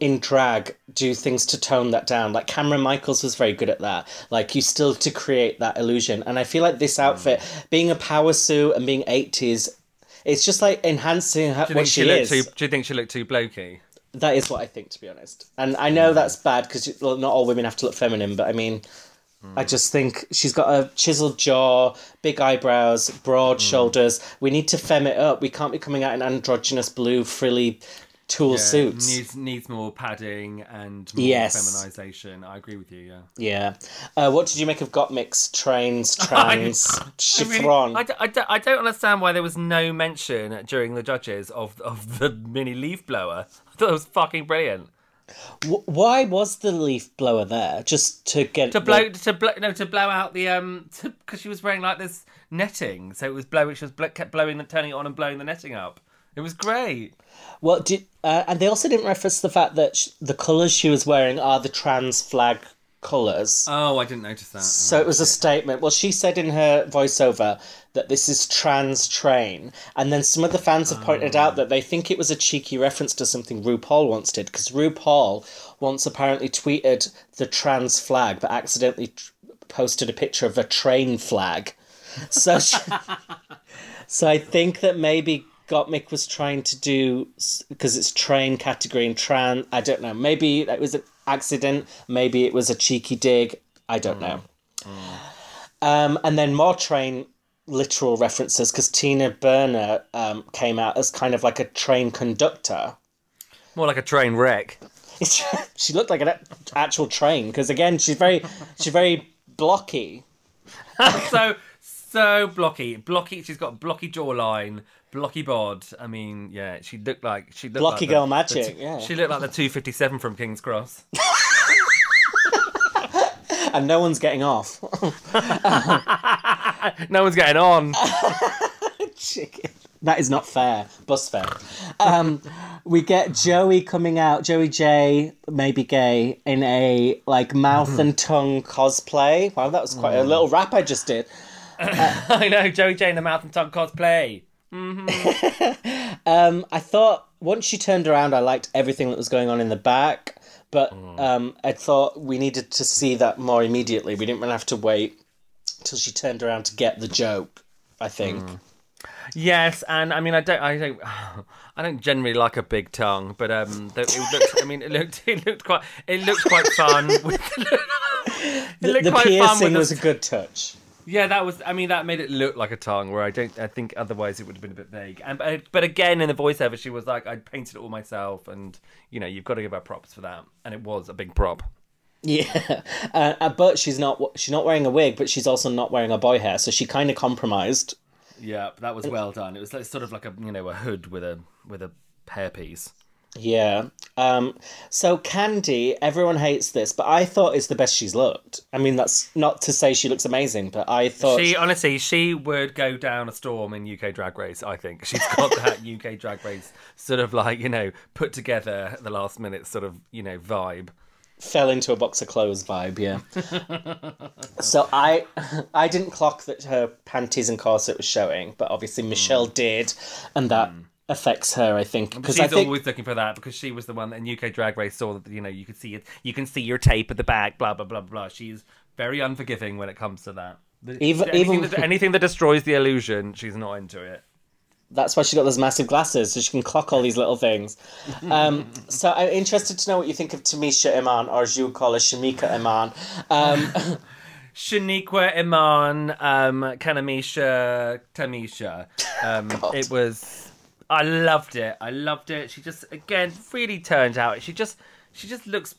in drag do things to tone that down. Like Kameron Michaels was very good at that. Like you still to create that illusion, and I feel like this outfit, being a power suit and being eighties. It's just like enhancing her, what she, she is. too? Do you think she looked too blokey? That is what I think, to be honest. And I know that's bad because not all women have to look feminine, but I mean, I just think she's got a chiseled jaw, big eyebrows, broad shoulders. We need to fem it up. We can't be coming out in androgynous blue, frilly tulle suits. needs needs more padding and more Yes. feminization. I agree with you. Yeah. Yeah. Uh, what did you make of Gottmik's, trains, <laughs> trans, I, chiffron? I, d- I, d- I don't understand why there was no mention during the judges of of the mini leaf blower. <laughs> It was fucking brilliant. Why was the leaf blower there? Just to get To blow to blow no to blow out the um because she was wearing like this netting, so it was blowing. She was bl- kept blowing the turning it on and blowing the netting up. It was great. Well, did uh, and they also didn't reference the fact that sh- the colours she was wearing are the trans flag colours. Oh, I didn't notice that. So it was a statement. Well, she said in her voiceover that this is trans train, and then some of the fans have pointed out ah. that they think it was a cheeky reference to something RuPaul once did, because RuPaul once apparently tweeted the trans flag, but accidentally posted a picture of a train flag. So, she, <laughs> so I think that maybe Gottmik was trying to do because it's train category and trans. I don't know. Maybe it was an accident. Maybe it was a cheeky dig. I don't hmm. know. Hmm. Um, and then more train literal references because Tina Burner um, came out as kind of like a train conductor. More like a train wreck. <laughs> she looked like an actual train because again she's very she's very blocky. <laughs> so so blocky, blocky. She's got blocky jawline, blocky bod. I mean, yeah, she looked like she looked Blocky like girl the, magic, the yeah. she looked like the two fifty seven from King's Cross. <laughs> And no one's getting off. <laughs> No one's getting on. <laughs> Chicken. That is not fair. Bus fair. Um, we get Joey coming out, Joey Jay, maybe gay, in a like mouth and tongue cosplay. Wow, that was quite a little rap I just did. <coughs> I know Joey Jay in the mouth and tongue cosplay. <laughs> Um, I thought once she turned around, I liked everything that was going on in the back, but um, I thought we needed to see that more immediately. We didn't to have to wait till she turned around to get the joke. I think. Yes, and I mean, I don't, I don't, <sighs> I don't generally like a big tongue, but um, the, it looked. I mean, it looked, <laughs> it looked quite, it looked quite fun. <laughs> With, <laughs> it The, looked the quite fun piercing the- was a good touch. Yeah, that was. I mean, that made it look like a tongue. Where I don't. I think otherwise it would have been a bit vague. And but, but again, in the voiceover, she was like, "I painted it all myself," and you know, you've got to give her props for that. And it was a big prop. Yeah, <laughs> uh, uh, but she's not she's not wearing a wig, but she's also not wearing a boy hair, so she kind of compromised. Yeah, that was well done. It was like, sort of like a you know a hood with a with a hairpiece. Yeah. Um. So Kandy, everyone hates this, but I thought is the best she's looked. I mean, that's not to say she looks amazing, but I thought She honestly, she would go down a storm in UK Drag Race. I think <laughs> she's got that <laughs> UK Drag Race sort of like you know put together at the last minute sort of you know vibe. Fell into a box of clothes vibe. Yeah. <laughs> so I, I didn't clock that her panties and corset was showing, but obviously hmm. Michelle did, and that hmm. affects her. I think because She's I think always looking for that because she was the one that in UK Drag Race saw that you know you could see it, you can see your tape at the back, blah blah blah blah. She's very unforgiving when it comes to that. The- Even- anything, even- that, <laughs> anything that destroys the illusion, she's not into it. That's why she got those massive glasses so she can clock all these little things. <laughs> Um, so I'm interested to know what you think of Tamisha Iman, or as you call her, Shamika Iman. Um, <laughs> Shaniqua Iman, um, Kanamisha, Tamisha. Um, <laughs> it was, I loved it. I loved it. She just, again, really turned out. She just, she just looks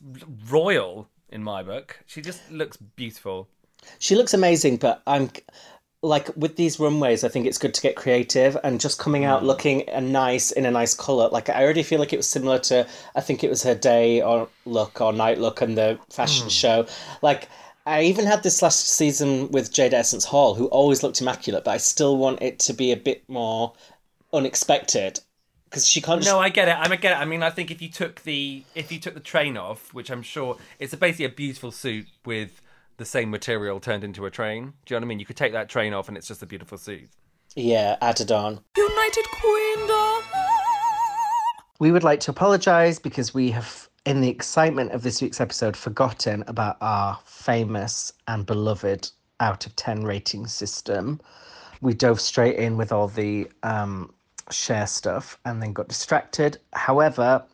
royal in my book. She just looks beautiful. She looks amazing, but I'm like with these runways, I think it's good to get creative and just coming out hmm. looking a nice in a nice color. Like I already feel like it was similar to I think it was her day or look or night look and the fashion hmm. show. Like I even had this last season with Jaida Essence Hall, who always looked immaculate, but I still want it to be a bit more unexpected because she can't. No, I get it. I get it. I mean, I think if you took the if you took the train off, which I'm sure it's a, basically a beautiful suit with the same material turned into a train. Do you know what I mean? You could take that train off, and it's just a beautiful suit. yeah, added on. United Queendom. We would like to apologise because we have, in the excitement of this week's episode, forgotten about our famous and beloved out of 10 rating system. We dove straight in with all the um, share stuff and then got distracted. However,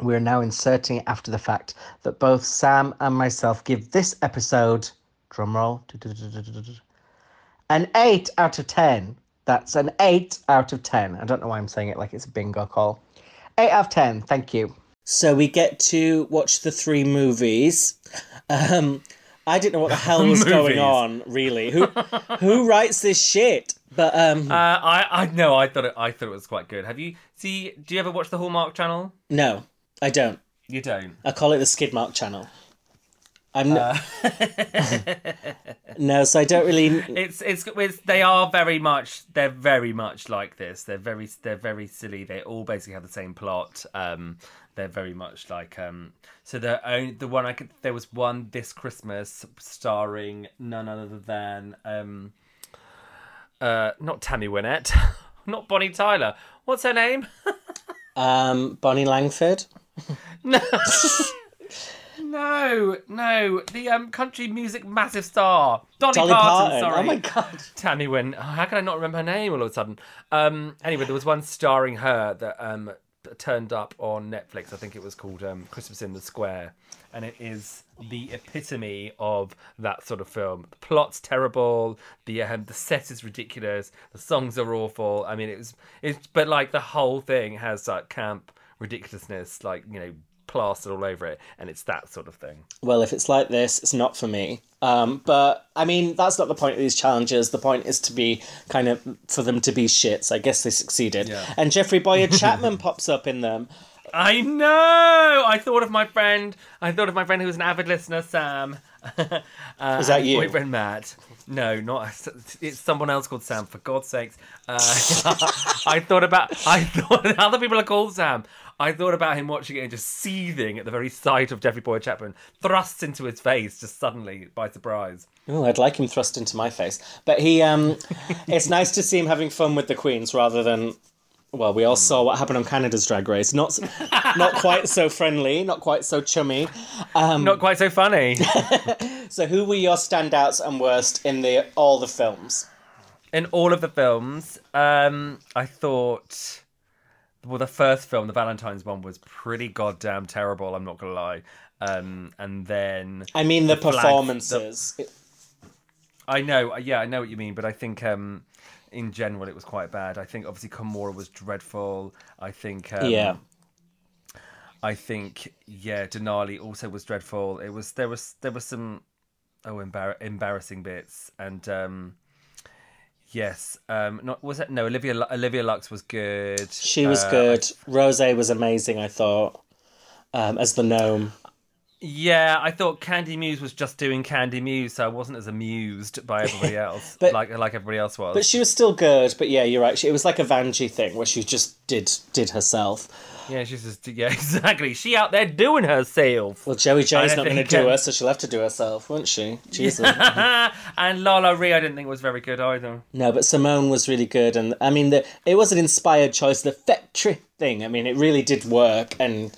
we're now inserting it after the fact that both Sam and myself give this episode, drumroll, an 8 out of 10. That's an 8 out of 10. I don't know why I'm saying it like it's a bingo call. 8 out of 10, thank you. So we get to watch the three movies. Um, I didn't know what the <laughs> hell was going on, really. Who who writes this shit? But um, Uh, I I know I thought it, I thought it was quite good. Have you see? Do you ever watch the Hallmark Channel? no, I don't. You don't. I call it the Skidmark channel. I'm no, Uh. <laughs> no, so I don't really. <laughs> It's, it's it's they are very much they're very much like this. They're very they're very silly. They all basically have the same plot. Um, they're very much like um. So the only the one I could there was one this Christmas starring none other than um. Uh, not Tammy Wynette, <laughs> not Bonnie Tyler. What's her name? Um, Bonnie Langford. No, no, no. The um country music massive star, Dolly, Dolly Parton. Parton. Sorry, Oh my god. Tammy Wynn. Oh, how can I not remember her name all of a sudden? Um, anyway, there was one starring her that um, turned up on Netflix. I think it was called um, Christmas in the Square. And it is the epitome of that sort of film. The plot's terrible. The um, the set is ridiculous. The songs are awful. I mean, it was it's but like the whole thing has like camp ridiculousness, like you know, plastered all over it, and it's that sort of thing. Well, if it's like this, it's not for me. Um, but I mean, that's not the point of these challenges. The point is to be kind of for them to be shits. I guess they succeeded. Yeah. And Jeffrey Bowyer <laughs> Chapman pops up in them. I know. I thought of my friend. I thought of my friend who was an avid listener, Sam. <laughs> uh, Is that you? Boyfriend Matt. No, not. It's someone else called Sam. For God's sakes, uh, <laughs> I thought about. I thought other people are called Sam. I thought about him watching it and just seething at the very sight of Jeffrey Bowyer Chapman thrust into his face just suddenly by surprise. Oh, I'd like him thrust into my face. But he, um, <laughs> it's nice to see him having fun with the queens rather than. Well, we all saw what happened on Canada's Drag Race. Not, not quite so <laughs> friendly, not quite so chummy. Not quite so funny. <laughs> So, who were your standouts and worst in the all the films? in all of the films, um, I thought, well, the first film, the Valentine's one, was pretty goddamn terrible. I'm not gonna lie. Um, and then I mean, the, flag- the- performances. I know, yeah, I know what you mean, but I think um, in general it was quite bad. I think obviously Kahmora was dreadful. I think um, yeah. I think yeah, Denali also was dreadful. It was there was there was some oh embar- embarrassing bits and um, yes, um, not was it no Olivia Olivia Lux was good. She was Uh, good. Rosé was amazing, I thought, um, as the gnome. Yeah, I thought Kandy Muse was just doing Kandy Muse, so I wasn't as amused by everybody <laughs> else, But- like like everybody else was. But she was still good. But yeah, you're right. She, it was like a Vanjie thing where she just did did herself. yeah, she's just yeah, <laughs> exactly. She out there doing herself. Well, Joey Jay's not going to do um, her, so she'll have to do herself, won't she? Jesus. <laughs> and LaLa Ri, I didn't think was very good either. no, but Symone was really good, and I mean, the, it was an inspired choice. The fetri thing. I mean, it really did work, and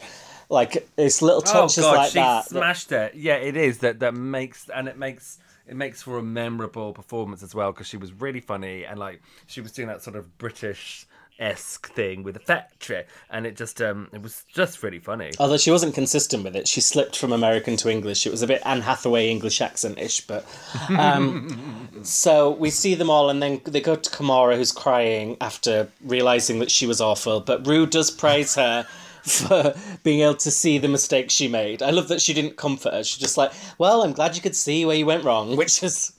like it's little touches oh god, like she that. that- smashed it. Yeah, it is that that makes and it makes it makes for a memorable performance as well because she was really funny and like she was doing that sort of British esque thing with the factory and it just um it was just really funny. Although she wasn't consistent with it, she slipped from American to English. It was a bit Anne Hathaway English accent ish, but. Um, <laughs> so we see them all, and then they go to Kahmora, who's crying after realizing that she was awful. But Ru does praise her <laughs> for being able to see the mistakes she made. I love that she didn't comfort her. She's just like, well, I'm glad you could see where you went wrong, <laughs> which is.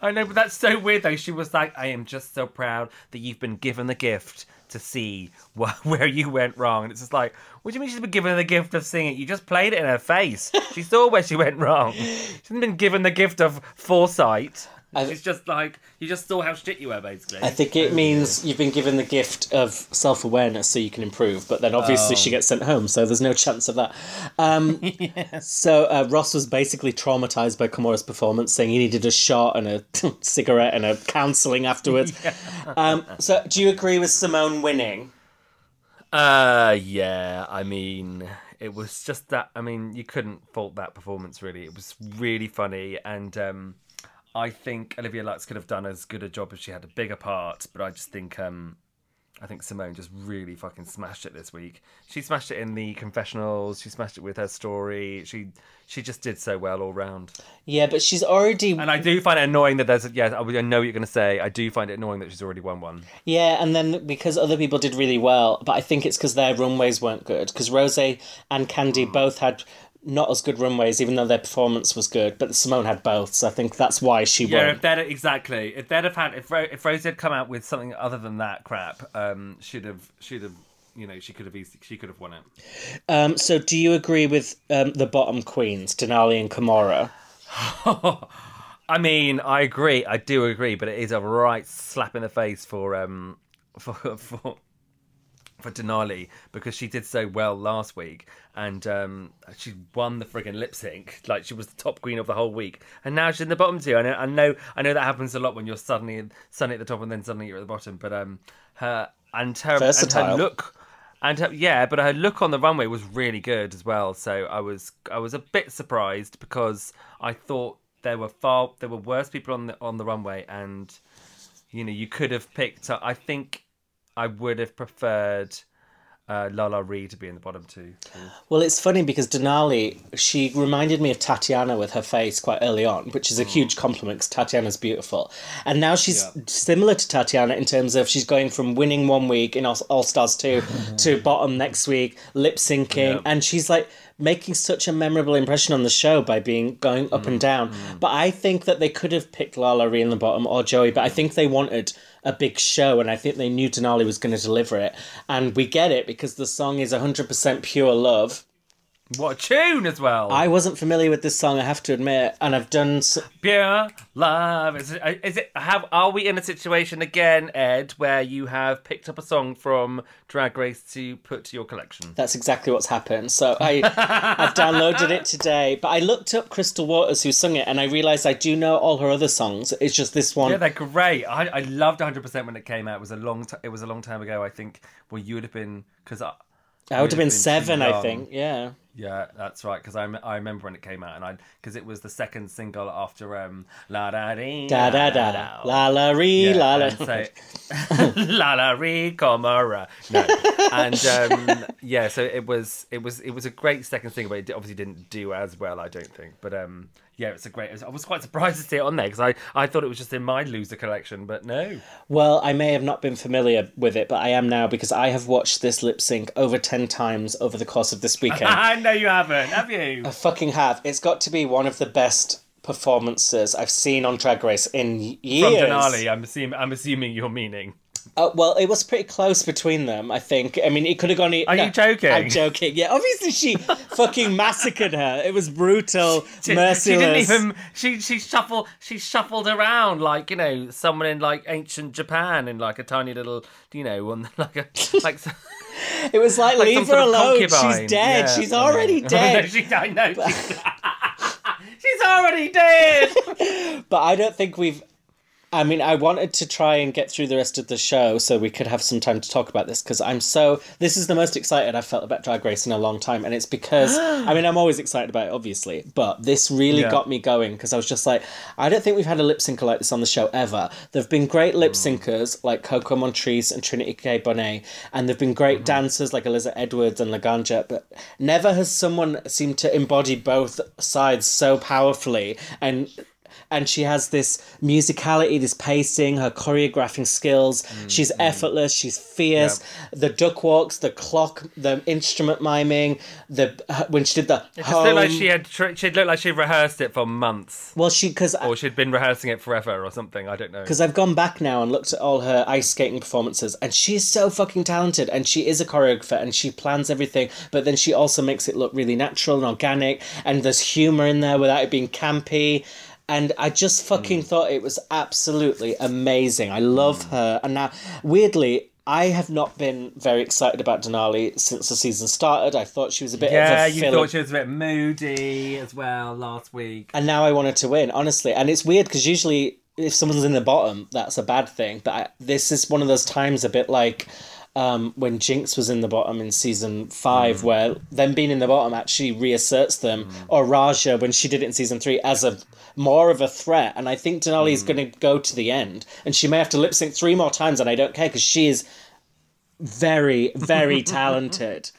I know, but that's so weird though. She was like, "I am just so proud that you've been given the gift to see <laughs> wh- where you went wrong." And it's just like, what do you mean she's been given the gift of seeing it? You just played it in her face. She saw where she went wrong. She hasn't been given the gift of foresight. I- It's just like you just saw how shit you were, basically. I think it means you've been given the gift of self awareness so you can improve, but then obviously she gets sent home, so there's no chance of that. Um, <laughs> So uh, Ross was basically traumatized by Kahmora's performance, saying he needed a shot and a <laughs> cigarette and a counselling afterwards. <laughs> Um, so do you agree with Symone winning? Uh, yeah. I mean, it was just that. I mean, you couldn't fault that performance. Really, it was really funny, and um, I think Olivia Lux could have done as good a job if she had a bigger part. But I just think, um, I think Symone just really fucking smashed it this week. She smashed it in the confessionals. She smashed it with her story. She she just did so well all round. Yeah, but she's already And I do find it annoying that there's a, yeah. I know what you're going to say. I do find it annoying that she's already won one. Yeah, and then because other people did really well, but I think it's because their runways weren't good. Because Rosé and Kandy both had not as good runways, even though their performance was good. But Simone had both, so I think that's why she Yeah, won. if they'd exactly, if they'd have had, if Ro- if Rosé had come out with something other than that crap, um, should have, should have, you know, she could have, easily, she could have won it. Um, so do you agree with um, the bottom queens, Denali and Kahmora? <laughs> I mean, I agree, I do agree, but it is a right slap in the face for um <laughs> for for for Denali because she did so well last week and um, she won the friggin' lip sync. Like she was the top queen of the whole week, and now she's in the bottom two. I know, I know, I know that happens a lot when you're suddenly suddenly at the top and then suddenly you're at the bottom. But um, her and her and her look. And her, yeah, but her look on the runway was really good as well. So I was I was a bit surprised because I thought there were far there were worse people on the on the runway, and you know you could have picked. I think I would have preferred uh, LaLa Ri to be in the bottom two. Well, it's funny because Denali, she reminded me of Tatiana with her face quite early on, which is a mm. huge compliment because Tatiana's beautiful. And now she's Yeah. similar to Tatiana in terms of she's going from winning one week in All Stars 2 <laughs> to bottom next week, lip syncing, Yeah. and she's like making such a memorable impression on the show by being going up and mm, down. Mm. But I think that they could have picked LaLa Ri in the bottom or Joey, but I think they wanted a big show and I think they knew Denali was going to deliver it. And we get it because the song is 100% pure love. What a tune as well! I wasn't familiar with this song, I have to admit, and I've done. s Pure love. Is it, uh, is it? Have are we in a situation again, Ed, where you have picked up a song from Drag Race to put to your collection? That's exactly what's happened. So I, I've downloaded it today, but I looked up Crystal Waters who sung it, and I realised I do know all her other songs. It's just this one. Yeah, they're great. I, I loved 100 percent when it came out. It was a long. T- it was a long time ago. I think. Well, you would have been because I would have been too seven, I think. Yeah. Yeah, that's right. Because I, I remember when it came out, and I because it was the second single after um la da dee Da da da da. La la Yeah, la la. so <laughs> <laughs> la la re comora. No, and um, yeah, so it was it was it was a great second single, but it obviously didn't do as well, I don't think. But um, yeah, it's a great. I was quite surprised to see it on there because I I thought it was just in my loser collection, but no. Well, I may have not been familiar with it, but I am now because I have watched this lip sync over 10 times over the course of this <laughs> weekend. I know you haven't, have you? I fucking have. It's got to be one of the best performances I've seen on Drag Race in years. From Denali, I'm assuming I'm assuming you're meaning. Uh, well, it was pretty close between them, I think. I mean, it could have gone. Are you joking? I'm joking. Yeah, obviously she <laughs> fucking massacred her. It was brutal, She, merciless. she didn't even she she shuffled she shuffled around like you know someone in like ancient Japan in like a tiny little you know one <laughs> like a like <laughs> It was like, some leave her alone. concubine. She's dead. Yeah. She's already dead. know, she, I know she's, she's already dead. But I don't think we've. I mean, I wanted to try and get through the rest of the show so we could have some time to talk about this because I'm so. This is the most excited I've felt about Drag Race in a long time, and it's because <gasps> I mean I'm always excited about it, obviously, but this really Yeah. got me going because I was just like, I don't think we've had a lip syncer like this on the show ever. There've been great lip mm. syncers like Coco Montrese and Trinity K. Bonet, and there've been great mm-hmm. dancers like Alyssa Edwards and Laganja, but never has someone seemed to embody both sides so powerfully and and she has this musicality, this pacing, her choreographing skills. Mm, she's effortless. She's fierce. The duck walks, the clock, the instrument miming, the when she did the It just looked like she had she looked like she rehearsed it for months well, she because or she'd been rehearsing it forever or something. I don't know. because I've gone back now and looked at all her ice skating performances, and she's so fucking talented, and she is a choreographer, and she plans everything, but then she also makes it look really natural and organic, and there's humor in there without it being campy. And I just fucking mm. thought it was absolutely amazing. I love mm. her. And now, weirdly, I have not been very excited about Denali since the season started. I thought she was a bit Yeah, of a you filler thought she was a bit moody as well last week. and now I want her to win, honestly. And it's weird because usually if someone's in the bottom, that's a bad thing. But I, this is one of those times, a bit like um, when Jinkx was in the bottom in season five, mm. where them being in the bottom actually reasserts them, mm. or Raja when she did it in season three as a more of a threat. And I think Denali is mm. going to go to the end, and she may have to lip sync three more times, and I don't care because she is very, very <laughs> talented.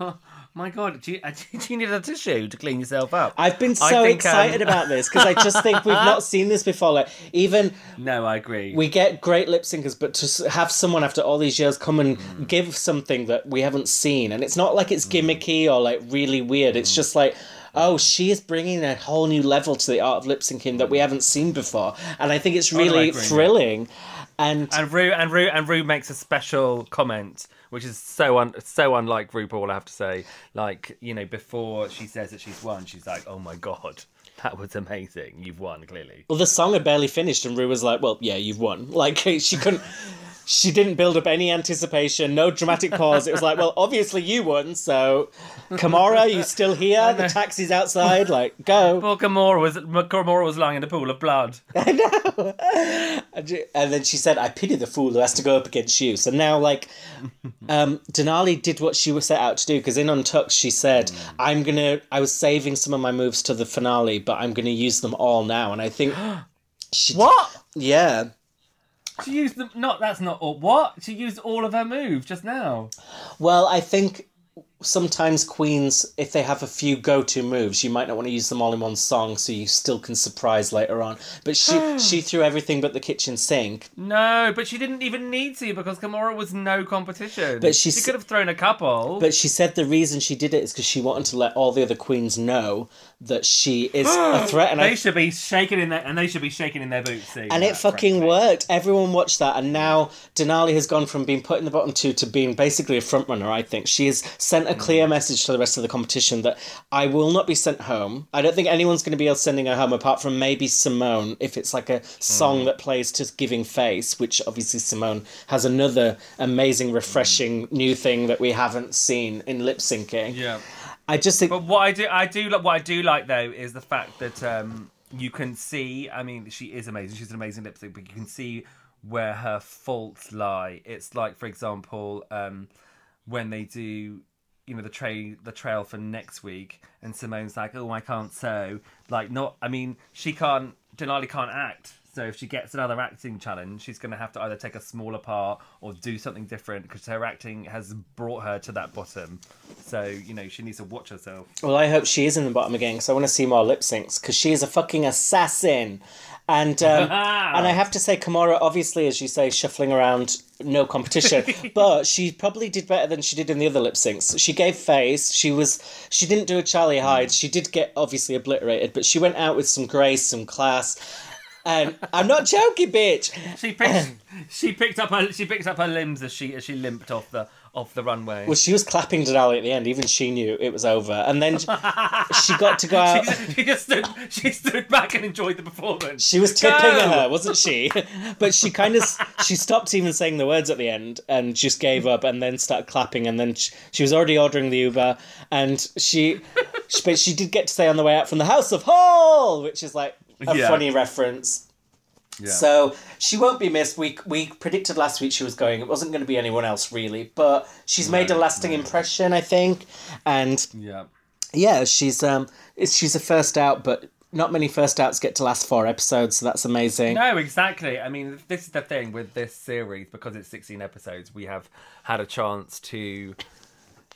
<laughs> My God, do you, <laughs> do you need a tissue to clean yourself up? I've been so think, um, excited about this because I just think we've not <laughs> seen this before. Like even No, I agree. we get great lip syncers, but to have someone after all these years come and mm. give something that we haven't seen, and it's not like it's mm. gimmicky or like really weird. It's mm. just like. Oh, she is bringing a whole new level to the art of lip syncing that we haven't seen before, and I think it's oh, no, really agree. thrilling. And And Ru and Ru and Ru makes a special comment, which is so un, so unlike RuPaul. I have to say, like you know, before she says that she's won, she's like, "Oh my god, that was amazing! You've won, clearly." well, the song had barely finished, and Ru was like, "Well, yeah, you've won." Like <laughs> she couldn't. She didn't build up any anticipation, no dramatic pause. It was like, well, obviously you won, so Kahmora, you still here? The taxi's outside. Like, go. <laughs> Poor Kahmora was Kahmora was lying in a pool of blood. <laughs> I know. And then she said, I pity the fool who has to go up against you. So now, like, um, Denali did what she was set out to do because in Untucked, she said, I'm going to, I was saving some of my moves to the finale, but I'm going to use them all now. And I think <gasps> she. What? Yeah. She used them. Not that's not all. What? She used all of her moves just now. Well, I think sometimes queens, if they have a few go-to moves, you might not want to use them all in one song, so you still can surprise later on. But she <sighs> she threw everything but the kitchen sink. No, but she didn't even need to because Kahmora was no competition. But she she could have thrown a couple. But she said the reason she did it is because she wanted to let all the other queens know that she is a <gasps> threat, and they I, should be shaking in their and they should be shaking in their boots. and it fucking frankly. worked. Everyone watched that, and now Denali has gone from being put in the bottom two to being basically a front runner. I think she has sent a. clear message to the rest of the competition that I will not be sent home. I don't think anyone's going to be able sending her home apart from maybe Symone if it's like a song Mm. that plays to Giving Face, which obviously Symone has another amazing, refreshing new thing that we haven't seen in lip syncing. Yeah. I just think But what I do, I do, like what I do like though is the fact that um, you can see. I mean, she is amazing. She's an amazing lip sync, but you can see where her faults lie. It's like, for example, um, when they do, you know, the trail, the trail for next week, and Symone's like, "Oh, I can't sew." Like, not. I mean, she can't. Denali can't act. So if she gets another acting challenge, she's going to have to either take a smaller part or do something different because her acting has brought her to that bottom. So you know she needs to watch herself. Well, I hope she is in the bottom again because I want to see more lip syncs because she is a fucking assassin. And um, <laughs> and I have to say, Kahmora, obviously, as you say, shuffling around, no competition. <laughs> but she probably did better than she did in the other lip syncs. She gave face. She was she didn't do a Charlie Hyde. She did get obviously obliterated, but she went out with some grace, some class. And I'm not joking, bitch. She picked <laughs> she picked up her she picked up her limbs as she as she limped off the off the runway. Well, she was clapping Denali at the end. Even she knew it was over. And then she got to go <laughs> out. she, she just stood she stood back and enjoyed the performance. She was tipping Go! her, wasn't she? <laughs> but she kind of she stopped even saying the words at the end and just gave up and then started clapping and then she, she was already ordering the Uber and she, she but she did get to say on the way out from the House of Hall, which is like a Yeah. funny reference. Yeah. So she won't be missed. We we predicted last week she was going. It wasn't going to be anyone else really, but she's made a lasting impression, I think. And yeah. yeah, she's um, she's a first out, but not many first outs get to last four episodes, so that's amazing. No, exactly. I mean, this is the thing with this series because it's 16 episodes. We have had a chance to,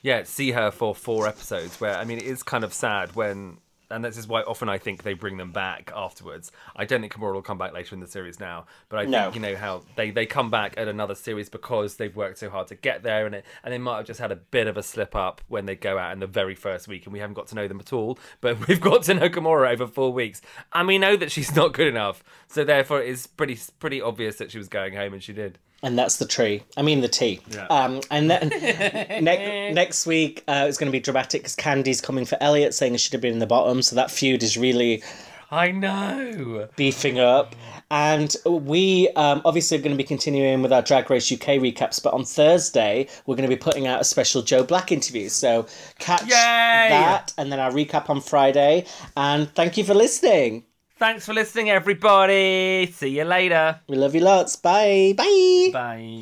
yeah, see her for four episodes. Where I mean, it is kind of sad when, and this is why often I think they bring them back afterwards. I don't think Kahmora will come back later in the series now, but I No. think you know how they they come back at another series because they've worked so hard to get there, and it and they might have just had a bit of a slip up when they go out in the very first week, and we haven't got to know them at all. But <laughs> we've got to know Kahmora over four weeks, and we know that she's not good enough. So therefore, it's pretty pretty obvious that she was going home, and she did. And that's the tree. I mean the tea. Yeah. Um, and then <laughs> ne- next week uh, it's going to be dramatic because Kandy's coming for Elliott, saying he should have been in the bottom. So that feud is really I know. beefing up. And we um, obviously are going to be continuing with our Drag Race UK recaps, but on Thursday we're going to be putting out a special Joe Black interview. So catch Yay! that, and then our recap on Friday. And thank you for listening. Thanks for listening, everybody. See you later. We love you lots. Bye. Bye. Bye.